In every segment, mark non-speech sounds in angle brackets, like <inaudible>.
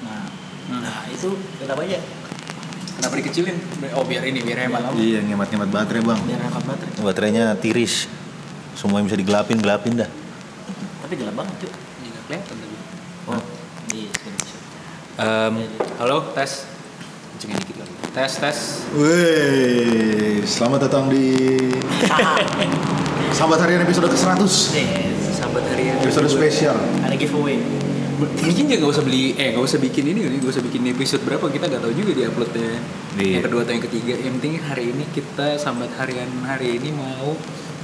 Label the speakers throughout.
Speaker 1: nah nah itu kenapa aja
Speaker 2: Kenapa dikecilin? Oh biar ini biar hemat.
Speaker 3: iya ngemat-ngemat baterai bang
Speaker 1: biar hemat baterai
Speaker 3: baterainya tiris semua yang bisa digelapin gelapin dah
Speaker 1: tapi gelap banget tuh
Speaker 2: Ini nggak kelihatan tadi.
Speaker 1: oh
Speaker 2: Em, halo tes. Dikit lagi. Tes tes.
Speaker 3: Wih, selamat datang di <laughs> Sahabat Harian episode ke-100
Speaker 1: yes
Speaker 2: Sahabat harian.
Speaker 3: Episode spesial
Speaker 1: ada giveaway
Speaker 2: Mungkin juga nggak usah beli, eh nggak usah bikin ini, nggak usah bikin episode berapa kita nggak tahu juga di uploadnya.
Speaker 3: Iya.
Speaker 2: Yang kedua atau yang ketiga. Yang penting hari ini kita sambat harian hari ini mau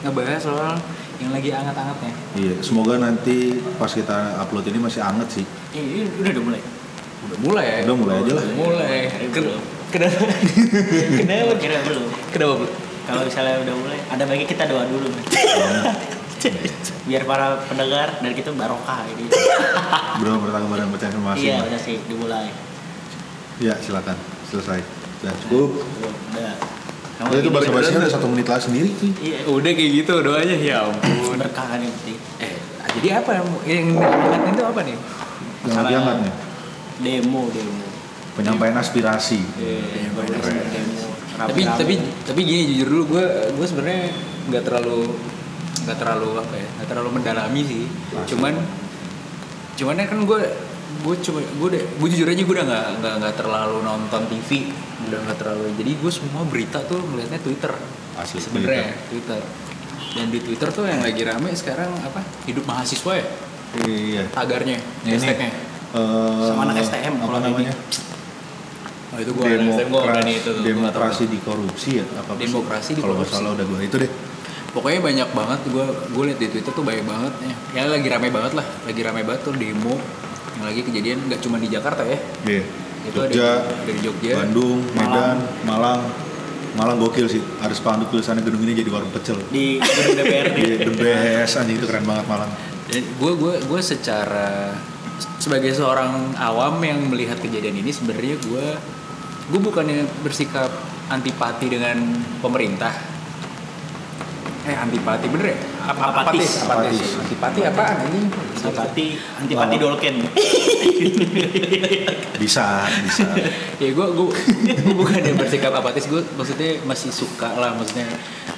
Speaker 2: ngebahas soal yang lagi anget-angetnya.
Speaker 3: Iya, semoga nanti pas kita upload ini masih anget sih
Speaker 1: ini udah udah mulai
Speaker 2: Udah mulai ya?
Speaker 3: Udah mulai aja lah.
Speaker 2: Udah mulai.
Speaker 1: Belum. <laughs>
Speaker 2: Kenapa? Kenapa?
Speaker 1: kira belum
Speaker 2: Kenapa? Bro?
Speaker 1: kalau misalnya udah mulai ada baiknya kita doa dulu men. <laughs> biar para pendengar dan kita barokah ini. <laughs>
Speaker 3: Belum bertanggapan baca informasi
Speaker 1: iya udah sih dimulai.
Speaker 3: Ya, silakan. Selesai. Udah cukup.
Speaker 1: Udah. Kamu
Speaker 3: itu basinya
Speaker 2: beneran
Speaker 3: udah satu menit lah sendiri sih
Speaker 1: iya
Speaker 2: Udah kayak gitu doanya. Ya ampun.
Speaker 1: berkah kan yang penting
Speaker 2: Eh, jadi apa yang yang angetnya itu apa nih?
Speaker 3: Yang lagi hangat nih?
Speaker 1: demo demo.
Speaker 3: Penyampaian aspirasi.
Speaker 1: Iya,
Speaker 3: Keren.
Speaker 1: demo.
Speaker 2: Tapi tapi tapi gini jujur dulu gue gue sebenarnya nggak terlalu nggak terlalu apa ya nggak terlalu mendalami sih. Cuman cuman kan gue gue cuma gue udah gue jujur aja gue udah nggak nggak nggak terlalu nonton TV udah nggak terlalu jadi gue semua berita tuh melihatnya Twitter.
Speaker 3: Asli
Speaker 2: sebenarnya Twitter. dan di Twitter tuh yang lagi rame sekarang apa? Hidup mahasiswa ya?
Speaker 3: Iya.
Speaker 2: Tagarnya
Speaker 3: Ini
Speaker 2: hashtagnya.
Speaker 3: eh,
Speaker 1: Sama anak STM
Speaker 3: Apa
Speaker 1: kalau
Speaker 3: namanya?
Speaker 2: Oh itu gue gue
Speaker 3: Demokrasi,
Speaker 2: berani itu tuh, gua tahu.
Speaker 3: demokrasi di korupsi ya apa?
Speaker 2: Demokrasi di
Speaker 3: Kalau nggak
Speaker 2: korupsi.
Speaker 3: salah udah gue itu deh
Speaker 2: Pokoknya banyak banget gue gue liat di Twitter tuh banyak banget ya. Ya lagi rame banget lah, lagi rame banget tuh demo yang lagi kejadian nggak cuma di Jakarta ya.
Speaker 3: Iya
Speaker 2: Itu ada
Speaker 3: Jogja,
Speaker 2: di- ada di Jogja.
Speaker 3: Bandung, Medan, Malang Malang gokil sih ada spanduk tulisannya gedung ini jadi warung pecel
Speaker 1: di gedung DPRD
Speaker 3: Iya, the best anjing itu keren banget Malang
Speaker 2: gue gue gue secara sebagai seorang awam yang melihat kejadian ini sebenarnya gue gue bukannya bersikap antipati dengan pemerintah. Eh antipati bener ya? Apa
Speaker 1: Apatis.
Speaker 2: Apatis.
Speaker 3: Apatis.
Speaker 2: Antipati apaan anjing?
Speaker 1: antipati antipati dolken <laughs>
Speaker 3: bisa bisa
Speaker 2: ya gue gue gue bukan yang bersikap apatis gue maksudnya masih suka lah maksudnya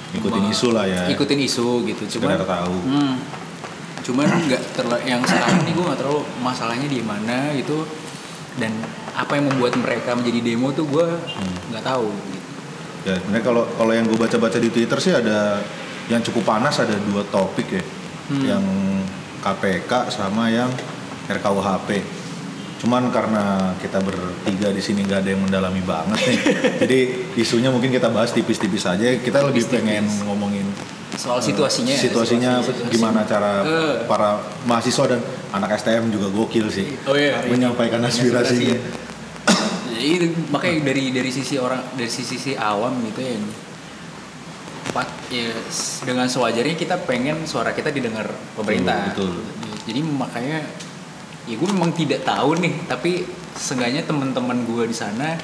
Speaker 3: Ikutin isu lah ya.
Speaker 2: ikutin isu gitu cuman
Speaker 3: sekedar tahu
Speaker 2: hmm, cuman nggak terlalu yang sekarang nih gue nggak terlalu masalahnya di mana gitu dan apa yang membuat mereka menjadi demo tuh gue nggak tahu gitu.
Speaker 3: ya sebenarnya kalau kalau yang gue baca-baca di Twitter sih ada yang cukup panas ada dua topik ya.
Speaker 2: Hmm.
Speaker 3: yang KPK sama yang RKUHP cuman karena kita bertiga di sini nggak ada yang mendalami banget nih. <laughs> Jadi isunya mungkin kita bahas tipis-tipis aja. Kita lebih
Speaker 2: Tipis-tipis.
Speaker 3: pengen ngomongin
Speaker 2: soal situasinya ya,
Speaker 3: situasinya
Speaker 2: situasi-
Speaker 3: gimana cara
Speaker 2: Eh.
Speaker 3: para mahasiswa dan anak STM juga gokil sih.
Speaker 2: Oh iya
Speaker 3: menyampaikan aspirasinya.
Speaker 2: Jadi makanya dari dari sisi orang dari sisi sisi awam gitu ya Pak, ya dengan sewajarnya kita pengen suara kita didengar pemerintah.
Speaker 3: Betul,
Speaker 2: Jadi makanya ya gue memang tidak tahu nih, tapi seenggaknya teman-teman gue di sana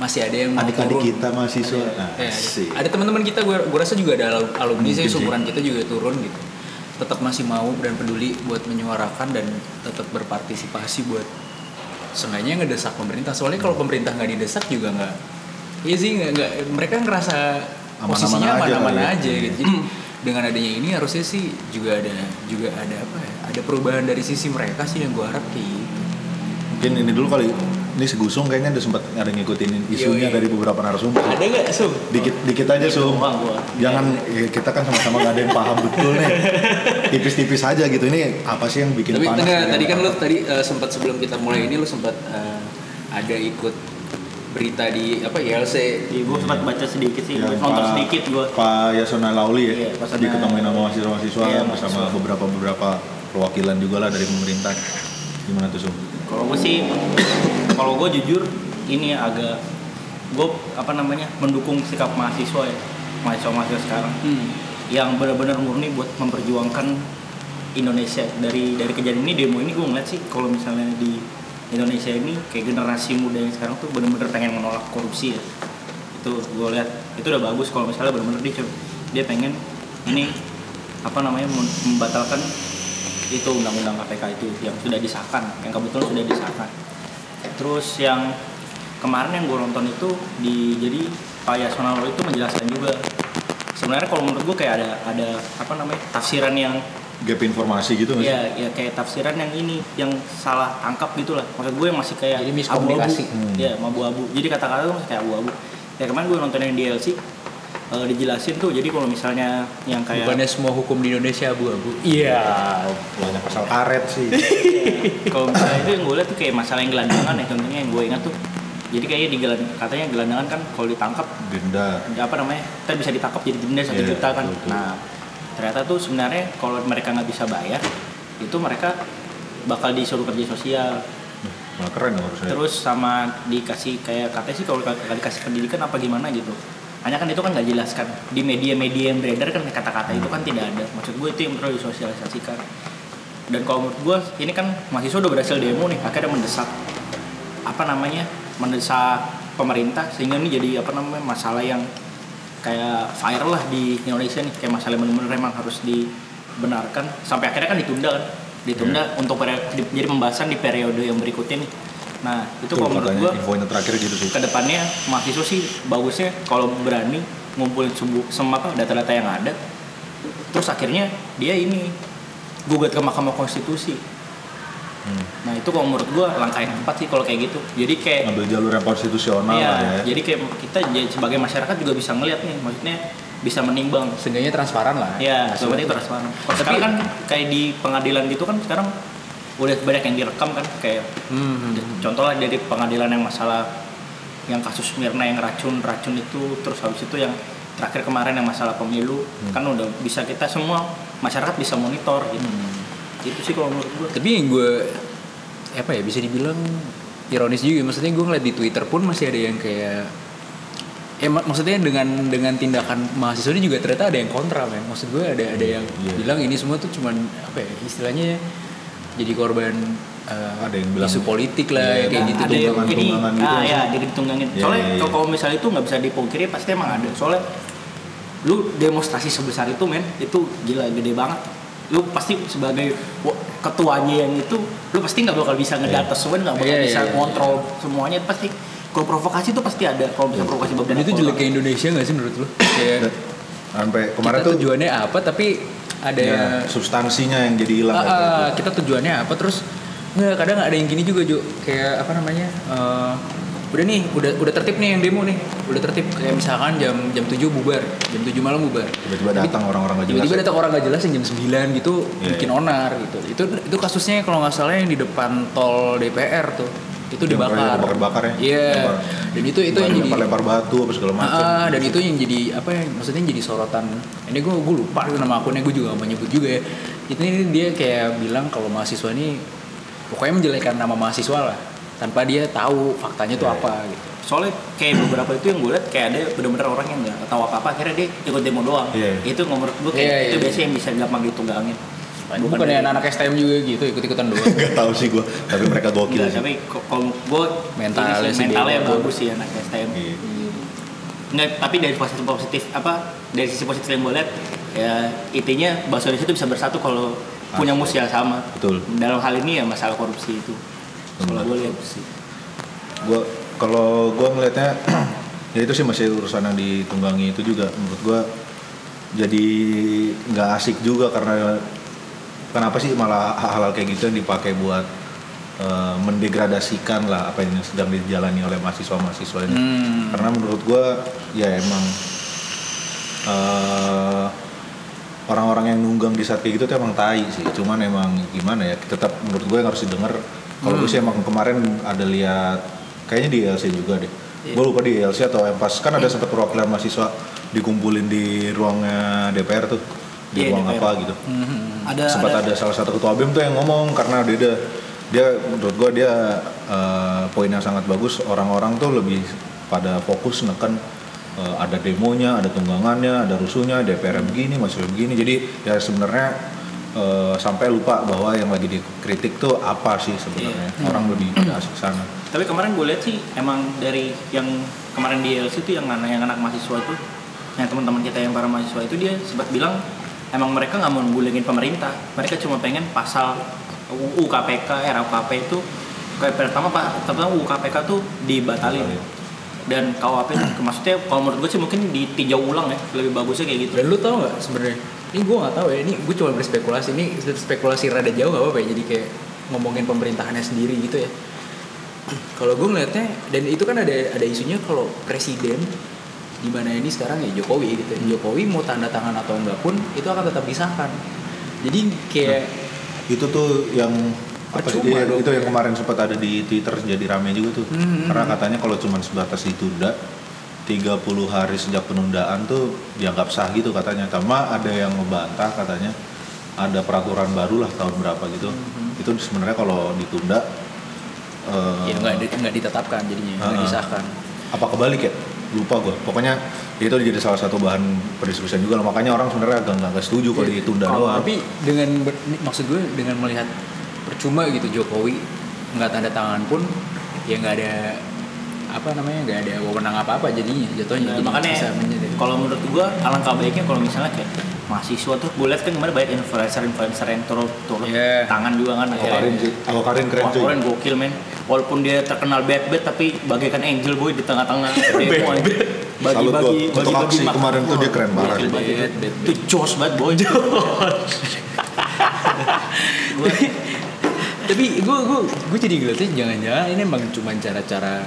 Speaker 2: masih ada yang
Speaker 3: adik-adik
Speaker 2: turun.
Speaker 3: kita mahasiswa
Speaker 2: Ada, ya,
Speaker 3: Asik.
Speaker 2: ada teman-teman kita gue gue rasa juga ada al- alumni sih seumuran kita juga turun gitu. Tetap masih mau dan peduli buat menyuarakan dan tetap berpartisipasi buat seenggaknya ngedesak pemerintah. Soalnya kalau pemerintah nggak didesak juga nggak Iya sih nggak mereka ngerasa
Speaker 3: Aman-aman
Speaker 2: posisinya
Speaker 3: aja
Speaker 2: aman-aman
Speaker 3: kali ya.
Speaker 2: aja gitu. Jadi dengan adanya ini harusnya sih juga ada juga ada apa ya? Ada perubahan dari sisi mereka sih yang gue harap kayak gitu.
Speaker 3: mungkin ini dulu kali ini si Gusung kayaknya udah sempat ada ngikutin isunya
Speaker 2: Yoi.
Speaker 3: dari beberapa narasumber
Speaker 2: Ada nggak Sum?
Speaker 3: dikit dikit aja
Speaker 1: gua.
Speaker 3: jangan ya, kita kan sama-sama gak ada yang paham betul nih tipis-tipis aja gitu ini apa sih yang bikin
Speaker 2: Tapi
Speaker 3: panas dari
Speaker 2: tadi kan
Speaker 3: apa?
Speaker 2: lo tadi eh, sempat sebelum kita mulai ini lo sempat eh, ada ikut berita di apa YLC
Speaker 1: Iya, gue sempat baca sedikit sih,
Speaker 3: Yang
Speaker 1: nonton
Speaker 3: Pak-
Speaker 1: sedikit gue.
Speaker 3: Pak Yasona Lauli ya
Speaker 1: Iya, Pak Yasona.
Speaker 3: diketemuin sama mahasiswa-mahasiswa
Speaker 1: Iya,
Speaker 3: bersama
Speaker 1: mahasiswa.
Speaker 3: beberapa beberapa perwakilan juga lah dari pemerintah gimana tuh Sung?
Speaker 1: Kalau gue sih, kalau gue jujur ini agak gue apa namanya mendukung sikap mahasiswa ya, mahasiswa-mahasiswa sekarang
Speaker 2: Hmm.
Speaker 1: yang benar-benar murni buat memperjuangkan Indonesia dari dari kejadian ini demo ini gue ngeliat sih kalau misalnya di Indonesia ini kayak generasi muda yang sekarang tuh benar-benar pengen menolak korupsi ya. Itu gue lihat itu udah bagus kalau misalnya benar-benar dia dia pengen ini apa namanya mem- membatalkan itu undang-undang KPK itu yang sudah disahkan yang kebetulan sudah disahkan. Terus yang kemarin yang gue nonton itu di jadi Pak Yasona itu menjelaskan juga sebenarnya kalau menurut gue kayak ada ada apa namanya tafsiran yang
Speaker 3: gap informasi gitu nggak sih?
Speaker 1: ya ya kayak tafsiran yang ini yang salah tangkap gitu lah maksud gue yang masih kayak
Speaker 2: Jadi miskomunikasi.
Speaker 1: abu-abu.
Speaker 3: Hmm.
Speaker 1: ya abu-abu jadi kata-kata tuh masih kayak abu-abu ya kemarin gue nonton yang DLC eh, dijelasin tuh jadi kalau misalnya yang kayak
Speaker 2: Bukannya semua hukum di Indonesia abu-abu. Iya.
Speaker 3: Banyak pasal karet sih. <laughs>
Speaker 1: kalau misalnya itu yang gue lihat tuh kayak masalah yang gelandangan ya contohnya yang gue ingat tuh jadi kayaknya di gelan katanya gelandangan kan kalau ditangkap
Speaker 3: Denda.
Speaker 1: apa namanya kita bisa ditangkap jadi denda satu
Speaker 3: Iya,
Speaker 1: juta kan
Speaker 3: betul, betul.
Speaker 1: nah ternyata tuh sebenarnya kalau mereka nggak bisa bayar itu mereka bakal disuruh kerja sosial.
Speaker 3: Malah keren harusnya.
Speaker 1: terus sama dikasih kayak katanya sih kalau dikasih pendidikan apa gimana gitu. Hanya kan itu kan nggak jelaskan di media-media yang beredar kan kata-kata itu kan tidak ada. Maksud gue itu yang perlu disosialisasikan. Dan kalau menurut gue ini kan mahasiswa udah berhasil demo nih akhirnya mendesak apa namanya mendesak pemerintah sehingga ini jadi apa namanya masalah yang kayak viral lah di Indonesia nih. Kayak masalah yang benar-benar emang harus dibenarkan. Sampai akhirnya kan ditunda kan. Ditunda untuk peri- di- jadi pembahasan di periode yang berikutnya nih. Nah itu
Speaker 3: Tuh,
Speaker 1: kalau menurut gue
Speaker 3: infonya terakhir gitu sih.
Speaker 1: ke depannya mahasiswa sih bagusnya kalau berani ngumpulin semua apa data-data yang ada terus akhirnya dia ini gugat ke Mahkamah Konstitusi
Speaker 3: Hmm.
Speaker 1: nah itu kalau menurut gua langkah yang tepat sih kalau kayak gitu jadi kayak
Speaker 3: Ngambil jalur yang konstitusional
Speaker 1: iya,
Speaker 3: lah ya.
Speaker 1: jadi kayak kita j- sebagai masyarakat juga bisa ngeliat nih maksudnya bisa menimbang
Speaker 2: Seenggaknya transparan lah.
Speaker 1: ya seperti itu transparan Kalau sekarang kan kayak di pengadilan gitu kan sekarang udah banyak yang direkam kan kayak
Speaker 2: Hmm, hmm, hmm.
Speaker 1: contoh lah dari pengadilan yang masalah yang kasus Mirna yang racun racun itu terus habis itu yang terakhir kemarin yang masalah pemilu kan udah bisa kita semua masyarakat bisa monitor gitu itu sih kalau menurut gue
Speaker 2: Tapi yang gue apa ya bisa dibilang ironis juga. Maksudnya gue ngeliat di Twitter pun masih ada yang kayak ya mak- maksudnya dengan dengan tindakan mahasiswa ini juga ternyata ada yang kontra men. Maksud gue ada ada yang
Speaker 3: Iya.
Speaker 2: bilang ini semua tuh cuman apa ya istilahnya jadi korban eh,
Speaker 3: Ada yang bilang-
Speaker 2: isu politik lah
Speaker 3: Iya,
Speaker 2: kayak gitu
Speaker 1: ada yang
Speaker 3: tunggangan gitu
Speaker 1: ah ya jadi ditunggangin
Speaker 3: Iya,
Speaker 1: soalnya
Speaker 3: iya, iya.
Speaker 1: kalau misalnya itu nggak bisa dipungkiri pasti emang ada soalnya lu demonstrasi sebesar itu men itu gila gede banget lu pasti sebagai ketuanya yang itu lu pasti nggak bakal bisa ngedata semua nggak bakal
Speaker 2: Iya, iya,
Speaker 1: bisa
Speaker 2: iya.
Speaker 1: ngontrol semuanya pasti kalau provokasi itu pasti ada kalau bisa provokasi beberapa
Speaker 2: Dan itu jelek ke Indonesia gak sih menurut lu? Kayak
Speaker 3: Sampai kemarin
Speaker 2: kita
Speaker 3: tuh
Speaker 2: tujuannya apa tapi ada
Speaker 3: ya,
Speaker 2: yang
Speaker 3: substansinya yang jadi hilang. Gitu.
Speaker 2: kita tujuannya apa terus nggak kadang ada yang gini juga Jo kayak apa namanya eh, udah nih udah udah tertib nih yang demo nih udah tertib kayak misalkan jam jam 7 bubar jam 7 malam bubar
Speaker 3: Tiba-tiba datang orang-orang gak jelas.
Speaker 2: tiba-tiba datang orang nggak jelas yang jam 9 gitu
Speaker 3: Iya,
Speaker 2: bikin
Speaker 3: iya.
Speaker 2: onar gitu itu itu kasusnya kalau nggak salah yang di depan tol DPR tuh itu
Speaker 3: Yang
Speaker 2: dibakar
Speaker 3: bakar-bakar ya?
Speaker 2: iya
Speaker 3: Lempar.
Speaker 2: dan itu itu yang jadi
Speaker 3: lempar batu apa segala macam.
Speaker 2: Ah, dan itu yang jadi apa ya maksudnya jadi sorotan ini gue gue lupa nama akunnya gue juga gak mau nyebut juga ya itu ini dia kayak bilang kalau mahasiswa ini pokoknya menjelekan nama mahasiswa lah tanpa dia tahu faktanya tuh
Speaker 3: Iya,
Speaker 2: apa gitu
Speaker 1: soalnya kayak beberapa itu yang gue liat kayak ada bener-bener orang yang nggak tahu apa apa akhirnya dia ikut demo doang
Speaker 3: Iya.
Speaker 1: itu menurut gue kayak
Speaker 2: Iya,
Speaker 1: itu
Speaker 2: iya.
Speaker 1: biasanya yang bisa gampang ditunggangin
Speaker 2: bukan ya anak-anak STM juga gitu ikut-ikutan doang <laughs>
Speaker 3: Gak tahu sih gue, tapi mereka gokil sih.
Speaker 1: tapi kalau gue
Speaker 2: Mentalnya sih
Speaker 1: mentalnya
Speaker 2: beda.
Speaker 1: bagus sih anak STM
Speaker 3: Iya.
Speaker 1: Nggak, tapi dari positif positif apa dari sisi positif yang gue lihat ya intinya bahasa Indonesia itu bisa bersatu kalau punya musuh yang sama
Speaker 3: Betul.
Speaker 1: dalam hal ini ya masalah korupsi itu kalau gue lihat
Speaker 3: Gua kalau gue ngelihatnya <clears throat> ya itu sih masih urusan yang ditunggangi itu juga. Menurut gue jadi nggak asik juga karena kenapa sih malah hal-hal kayak gitu yang dipakai buat eh, mendegradasikan lah apa yang sedang dijalani oleh mahasiswa-mahasiswa ini
Speaker 2: Hmm.
Speaker 3: karena menurut gue ya emang eh, orang-orang yang nunggang di saat kayak gitu tuh emang tai sih. Cuman emang gimana ya tetap menurut gue yang harus didengar kalau gue sih emang kemarin ada lihat kayaknya di ILC juga deh
Speaker 1: Iya.
Speaker 3: gue lupa di ILC atau pas kan ada sempat perwakilan mahasiswa dikumpulin di ruangnya DPR tuh di
Speaker 1: Iya,
Speaker 3: ruang
Speaker 1: DPR.
Speaker 3: apa gitu
Speaker 2: Hmm.
Speaker 1: ada
Speaker 3: sempat ada, salah satu ketua BEM tuh yang ngomong karena dia dia, dia menurut gua dia eh, poin yang sangat bagus orang-orang tuh lebih pada fokus neken eh, ada demonya, ada tunggangannya, ada rusuhnya, DPR begini, mahasiswa begini. Jadi ya sebenarnya eh, sampai lupa bahwa yang lagi dikritik tuh apa sih sebenarnya. Orang lebih pada asik sana.
Speaker 1: tapi kemarin gue lihat sih emang dari yang kemarin di LC itu yang anak yang anak mahasiswa itu yang teman-teman kita yang para mahasiswa itu dia sempat bilang emang mereka nggak mau gulingin pemerintah mereka cuma pengen pasal UU KPK RKP itu kayak pertama pak pertama UU KPK tuh dibatalin dan KUHP maksudnya kalau menurut gue sih mungkin ditinjau ulang ya lebih bagusnya kayak gitu
Speaker 2: Dan lu tau nggak sebenarnya? Ini gue nggak tahu ya. Ini gue cuma berspekulasi. Ini spekulasi rada jauh gak apa-apa ya. Jadi kayak ngomongin pemerintahannya sendiri gitu ya. Kalau gue ngeliatnya dan itu kan ada ada isunya kalau presiden di mana ini sekarang ya Jokowi gitu. ya. Jokowi mau tanda tangan atau enggak pun itu akan tetap disahkan. Jadi kayak
Speaker 3: itu tuh yang apa
Speaker 2: dong,
Speaker 3: itu yang
Speaker 2: ya.
Speaker 3: kemarin sempat ada di Twitter jadi rame juga tuh
Speaker 2: Hmm.
Speaker 3: karena katanya kalau cuma sebatas ditunda 30 hari sejak penundaan tuh dianggap sah gitu katanya. Sama ada yang membantah katanya ada peraturan baru lah tahun berapa gitu.
Speaker 2: Hmm.
Speaker 3: itu sebenarnya kalau ditunda eh,
Speaker 2: ya nggak nggak ditetapkan jadinya nggak
Speaker 3: Ah.
Speaker 2: disahkan.
Speaker 3: apa kebalik ya? Lupa gue pokoknya itu jadi salah satu bahan perdiskusian juga makanya orang sebenarnya agak nggak setuju kalau ditunda
Speaker 2: Kalau-
Speaker 3: doang.
Speaker 2: Tapi dengan ber- maksud gue dengan melihat percuma gitu Jokowi nggak tanda tangan pun ya nggak ada apa namanya nggak ada wewenang apa apa jadinya jatuhnya
Speaker 1: Nah,
Speaker 2: Jadi
Speaker 1: makanya
Speaker 2: bisa menjadi-
Speaker 1: kalau menurut gua alangkah baiknya kalau misalnya kayak mahasiswa tuh gue kan kemarin banyak influencer influencer yang turun turun
Speaker 2: Iya.
Speaker 1: tangan juga kan
Speaker 3: Ako Karin sih. Ako Karin keren cuy.
Speaker 1: Keren gokil men. Walaupun dia terkenal bad bad tapi bagaikan angel boy di tengah-tengah. <laughs> Demo bagi
Speaker 3: Salut
Speaker 1: bagi.
Speaker 3: Untuk aksi kemarin tuh dia keren banget.
Speaker 1: itu jos banget boy. <laughs>
Speaker 2: Tapi gue gue gue jadi ngeliatnya jangan-jangan ini emang cuma cara-cara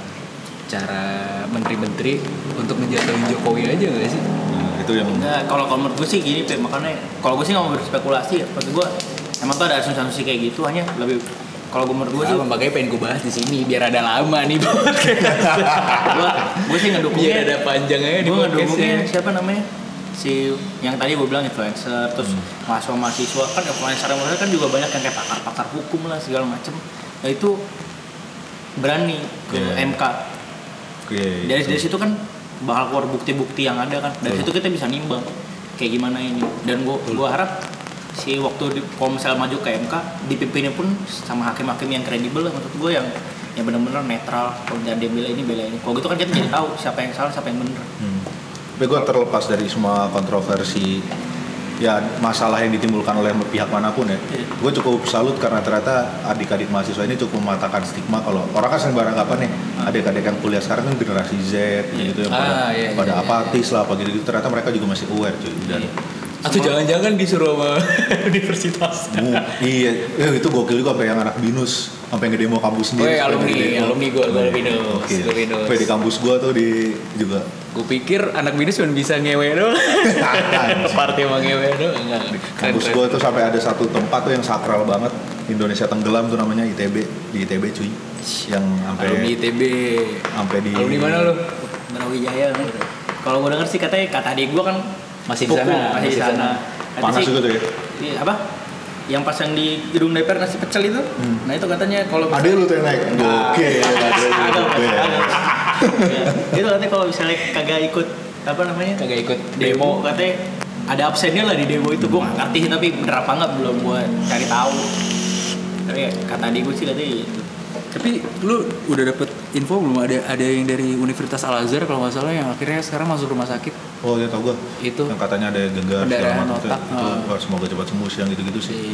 Speaker 2: cara menteri-menteri untuk ngejatuhin Jokowi aja nggak sih?
Speaker 3: Nah, itu yang
Speaker 1: Nah, kalau kalau menurut gue sih gini, Pe, makanya kalau gue sih nggak mau berspekulasi ya. Maksud gue emang tuh ada asumsi-asumsi kayak gitu hanya lebih kalau gue menurut gue sih
Speaker 2: Gue makanya pengen gue bahas di sini biar ada lama nih podcast.
Speaker 1: gue gue sih ngedukungnya
Speaker 2: biar ada panjangnya di
Speaker 1: gue ngedukungnya siapa namanya si yang tadi gue bilang influencer terus
Speaker 2: Hmm.
Speaker 1: mahasiswa mahasiswa kan influencer influencer kan juga banyak yang kayak pakar pakar hukum lah segala macem nah itu berani ke
Speaker 3: Iya.
Speaker 1: MK
Speaker 3: Oke,
Speaker 1: dari
Speaker 3: itu.
Speaker 1: dari situ kan bakal keluar bukti-bukti yang ada kan. Dari situ kita bisa nimbang kayak gimana ini. Dan gua gua harap si waktu di, kalau misalnya maju ke MK dipimpinnya pun sama hakim-hakim yang kredibel lah menurut gua yang yang benar-benar netral. Kalau ada yang bela ini bela ini. Kalau gitu kan kita jadi tahu siapa yang salah siapa yang benar
Speaker 3: Hmm. Tapi gue terlepas dari semua kontroversi ya masalah yang ditimbulkan oleh pihak mana pun ya.
Speaker 1: Iya.
Speaker 3: Gue cukup salut karena ternyata adik-adik mahasiswa ini cukup mematahkan stigma kalau orang kan sering beranggapan nih adik-adik yang kuliah sekarang kan generasi Z gitu yang pada,
Speaker 2: Ah, iya,
Speaker 3: pada
Speaker 2: iya, iya.
Speaker 3: apatis lah apa gitu, ternyata mereka juga masih aware cuy dan
Speaker 1: Iya.
Speaker 2: Atau jangan-jangan disuruh sama <laughs> universitas.
Speaker 3: Bu, iya, eh, itu gokil juga sampai yang anak binus sampai ngedemo kampus sendiri. Sampai
Speaker 2: alumni,
Speaker 3: ngedemo.
Speaker 2: alumni gua
Speaker 3: Iya,
Speaker 2: binus, gua binus.
Speaker 3: Sampai di kampus gua tuh di juga
Speaker 2: Gue pikir anak binus cuma bisa ngewe doang. <laughs> Party sama ngewe doang. Enggak.
Speaker 3: Kampus gua tuh sampai ada satu tempat tuh yang sakral banget Indonesia tenggelam tuh namanya ITB di ITB cuy yang sampai
Speaker 2: Alumni ITB.
Speaker 3: sampai di
Speaker 2: Alumni mana lu?
Speaker 1: Brawijaya kan kalau gua denger sih katanya kata adik gua kan
Speaker 2: Masih di sana,
Speaker 1: masih di sana
Speaker 3: panas juga tuh ya
Speaker 1: Iya, apa yang pas yang di gedung DPR nasi pecel itu? Nah itu katanya kalau
Speaker 3: ada lu tuh <laughs> yang naik. oke
Speaker 1: Ada, ada. Ya, itu katanya kalau misalnya kagak ikut apa namanya?
Speaker 2: Kagak ikut
Speaker 1: demo
Speaker 2: demo.
Speaker 1: katanya ada absennya lah di demo itu. Gue ngerti tapi bener apa nggak belum gue cari tahu. Tapi kata adik gue sih katanya gitu.
Speaker 2: Tapi lu udah dapet info belum ada ada yang dari Universitas Al Azhar kalau nggak salah yang akhirnya sekarang masuk rumah sakit
Speaker 3: oh ya tau gua
Speaker 2: itu
Speaker 3: yang katanya ada gegar segala macam
Speaker 2: otak.
Speaker 3: itu
Speaker 2: Ah.
Speaker 3: semoga cepat sembuh sih yang gitu-gitu sih
Speaker 2: si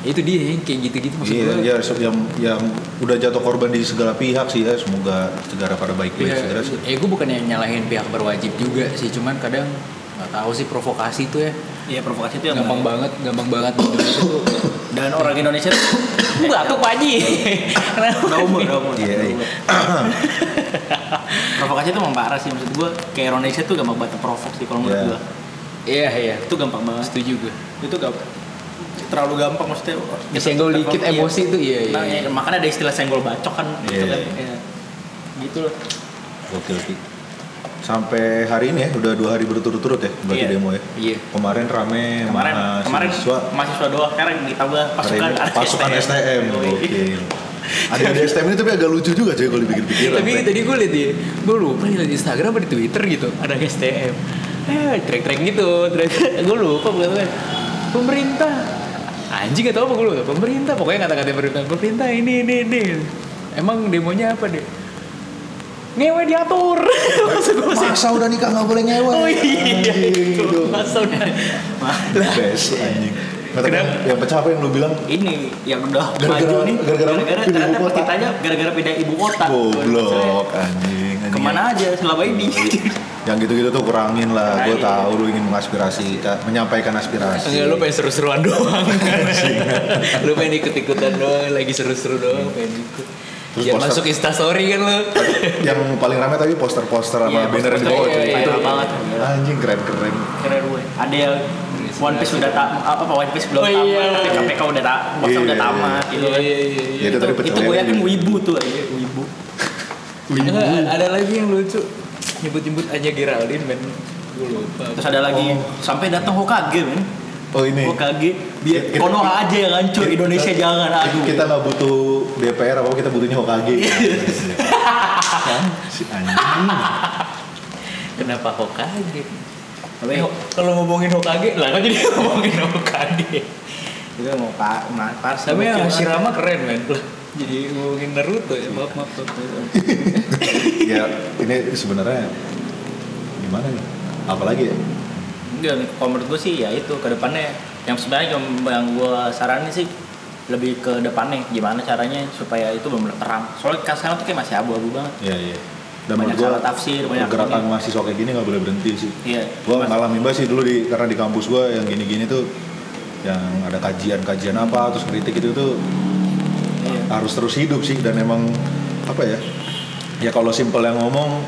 Speaker 2: itu dia yang kayak gitu-gitu maksud
Speaker 3: Iya,
Speaker 2: gua.
Speaker 3: ya, yang yang udah jatuh korban di segala pihak sih ya. Semoga segera pada baik-baik
Speaker 2: Iya,
Speaker 3: segera sih.
Speaker 2: ya gue bukannya nyalahin pihak berwajib juga sih, cuman kadang nggak tahu sih provokasi tuh ya
Speaker 1: Iya provokasi itu yang
Speaker 2: gampang
Speaker 1: bahaya.
Speaker 2: banget, gampang banget di Indonesia tuh.
Speaker 1: dan orang Indonesia tuh <laughs>
Speaker 2: Batuk Pak Haji.
Speaker 1: Udah umur udah umur
Speaker 3: Iya, iya. <laughs>
Speaker 1: provokasi itu emang parah sih maksud gue kayak Indonesia tuh gampang banget provok sih kalau menurut
Speaker 3: Iya.
Speaker 1: gue
Speaker 2: Iya iya,
Speaker 1: itu gampang banget
Speaker 2: setuju gue.
Speaker 1: itu gak terlalu gampang maksudnya
Speaker 2: Disenggol dikit
Speaker 1: Iya.
Speaker 2: emosi tuh iya iya.
Speaker 1: Nah, ya, makanya ada istilah senggol bacok kan gitu
Speaker 3: Iya.
Speaker 1: kan. Iya. Gitu loh.
Speaker 3: Gokil sih. Sampai hari ini ya, udah dua hari berturut-turut ya berarti
Speaker 1: Iya.
Speaker 3: demo ya.
Speaker 2: Iya.
Speaker 3: Kemarin rame
Speaker 1: Kemarin kemarin
Speaker 3: mahasiswa.
Speaker 1: mahasiswa doang sekarang ditambah pasukan
Speaker 3: pasukan STM.
Speaker 1: Yoi.
Speaker 3: Gokil. Ada di STM ini tapi agak lucu juga cuy kalau dipikir-pikir.
Speaker 2: Tapi tadi gue liat ya, gue lupa nih di Instagram apa di Twitter gitu, ada STM. Eh, trek-trek gitu, trek. <laughs> gue lupa bukan Pemerintah. Anjing gak tau apa gue lupa. Pemerintah, pokoknya kata-kata pemerintah. Pemerintah ini, ini, ini. Emang demonya apa deh? Ngewe diatur <laughs> maksud gue
Speaker 3: Masa udah nikah nggak boleh ngewe?
Speaker 2: oh iya itu
Speaker 3: itu.
Speaker 2: masa udah
Speaker 3: Best anjing.
Speaker 2: Kenapa?
Speaker 3: Yang pecah apa yang lu bilang?
Speaker 1: ini yang udah
Speaker 3: Gara-gara-
Speaker 1: maju nih
Speaker 3: gara-gara
Speaker 1: gara-gara
Speaker 3: Pindah ibu kota.
Speaker 1: gara-gara pindah ibu kota
Speaker 3: Goblok anjing. anjing.
Speaker 1: ke mana aja selama ini
Speaker 3: Yang gitu-gitu tuh kurangin lah. Gue
Speaker 1: Kurangin.
Speaker 3: tahu lu ingin mengaspirasi, menyampaikan aspirasi.
Speaker 2: Enggak, lu pengen seru-seruan doang <laughs> Lu pengen ikut-ikutan doang, lagi seru-seru doang, pengen ikut
Speaker 3: Terus
Speaker 2: Jangan
Speaker 3: poster-
Speaker 2: masuk instastory kan lu
Speaker 3: yang paling rame tadi poster-poster sama
Speaker 1: Iya,
Speaker 3: banner di bawah
Speaker 2: iya,
Speaker 3: cuy.
Speaker 2: iya,
Speaker 3: itu
Speaker 1: iya. banget.
Speaker 3: anjing keren-keren
Speaker 1: keren gue ada yang One Piece udah tak apa apa One Piece belum
Speaker 2: Oh,
Speaker 1: tamat
Speaker 2: iya.
Speaker 1: tapi KPK udah tak masa
Speaker 3: Iya,
Speaker 1: udah
Speaker 3: iya,
Speaker 1: tamat gitu kan
Speaker 2: iya, iya.
Speaker 3: Ya, itu tadi pecah
Speaker 1: itu gue
Speaker 3: ya.
Speaker 1: yakin wibu tuh aja wibu
Speaker 2: Enggak, ada lagi yang lucu Nyebut-nyebut aja Geraldine men Gue lupa
Speaker 1: terus ada lagi sampai datang Hokage men
Speaker 3: oh ini.
Speaker 1: Hokage biar
Speaker 3: Kita-
Speaker 1: Konoha aja yang hancur.
Speaker 3: kita-
Speaker 1: Indonesia jangan aduh.
Speaker 3: kita nggak butuh DPR apa kita butuhnya Hokage. Kan? si anjing.
Speaker 2: Kenapa Hokage?
Speaker 1: tapi
Speaker 2: Eh, kalau ngomongin Hokage, lah kok jadi <laughs> ngomongin Hokage.
Speaker 1: Itu mau pak mas
Speaker 2: Tapi yang Hashirama keren men. Jadi ngomongin Naruto ya, maaf maaf, maaf. <laughs>
Speaker 3: ya ini sebenarnya gimana nih? Apalagi ya
Speaker 1: Enggak, kalau menurut gue sih ya itu ke depannya yang sebenarnya yang, yang gue saranin sih lebih ke depannya gimana caranya supaya itu benar terang soalnya kan sekarang tuh kayak masih abu-abu banget
Speaker 3: Iya iya. Dan
Speaker 1: Banyak
Speaker 3: gua
Speaker 1: salah tafsir, banyak
Speaker 3: pergerakan
Speaker 1: ini.
Speaker 3: mahasiswa kayak gini nggak boleh berhenti sih.
Speaker 1: iya Mas-
Speaker 3: ngalamin banget sih dulu di karena di kampus gua yang gini-gini tuh yang ada kajian-kajian apa terus kritik itu tuh
Speaker 1: iya.
Speaker 3: harus terus hidup sih dan emang apa ya? Ya kalau simpel yang ngomong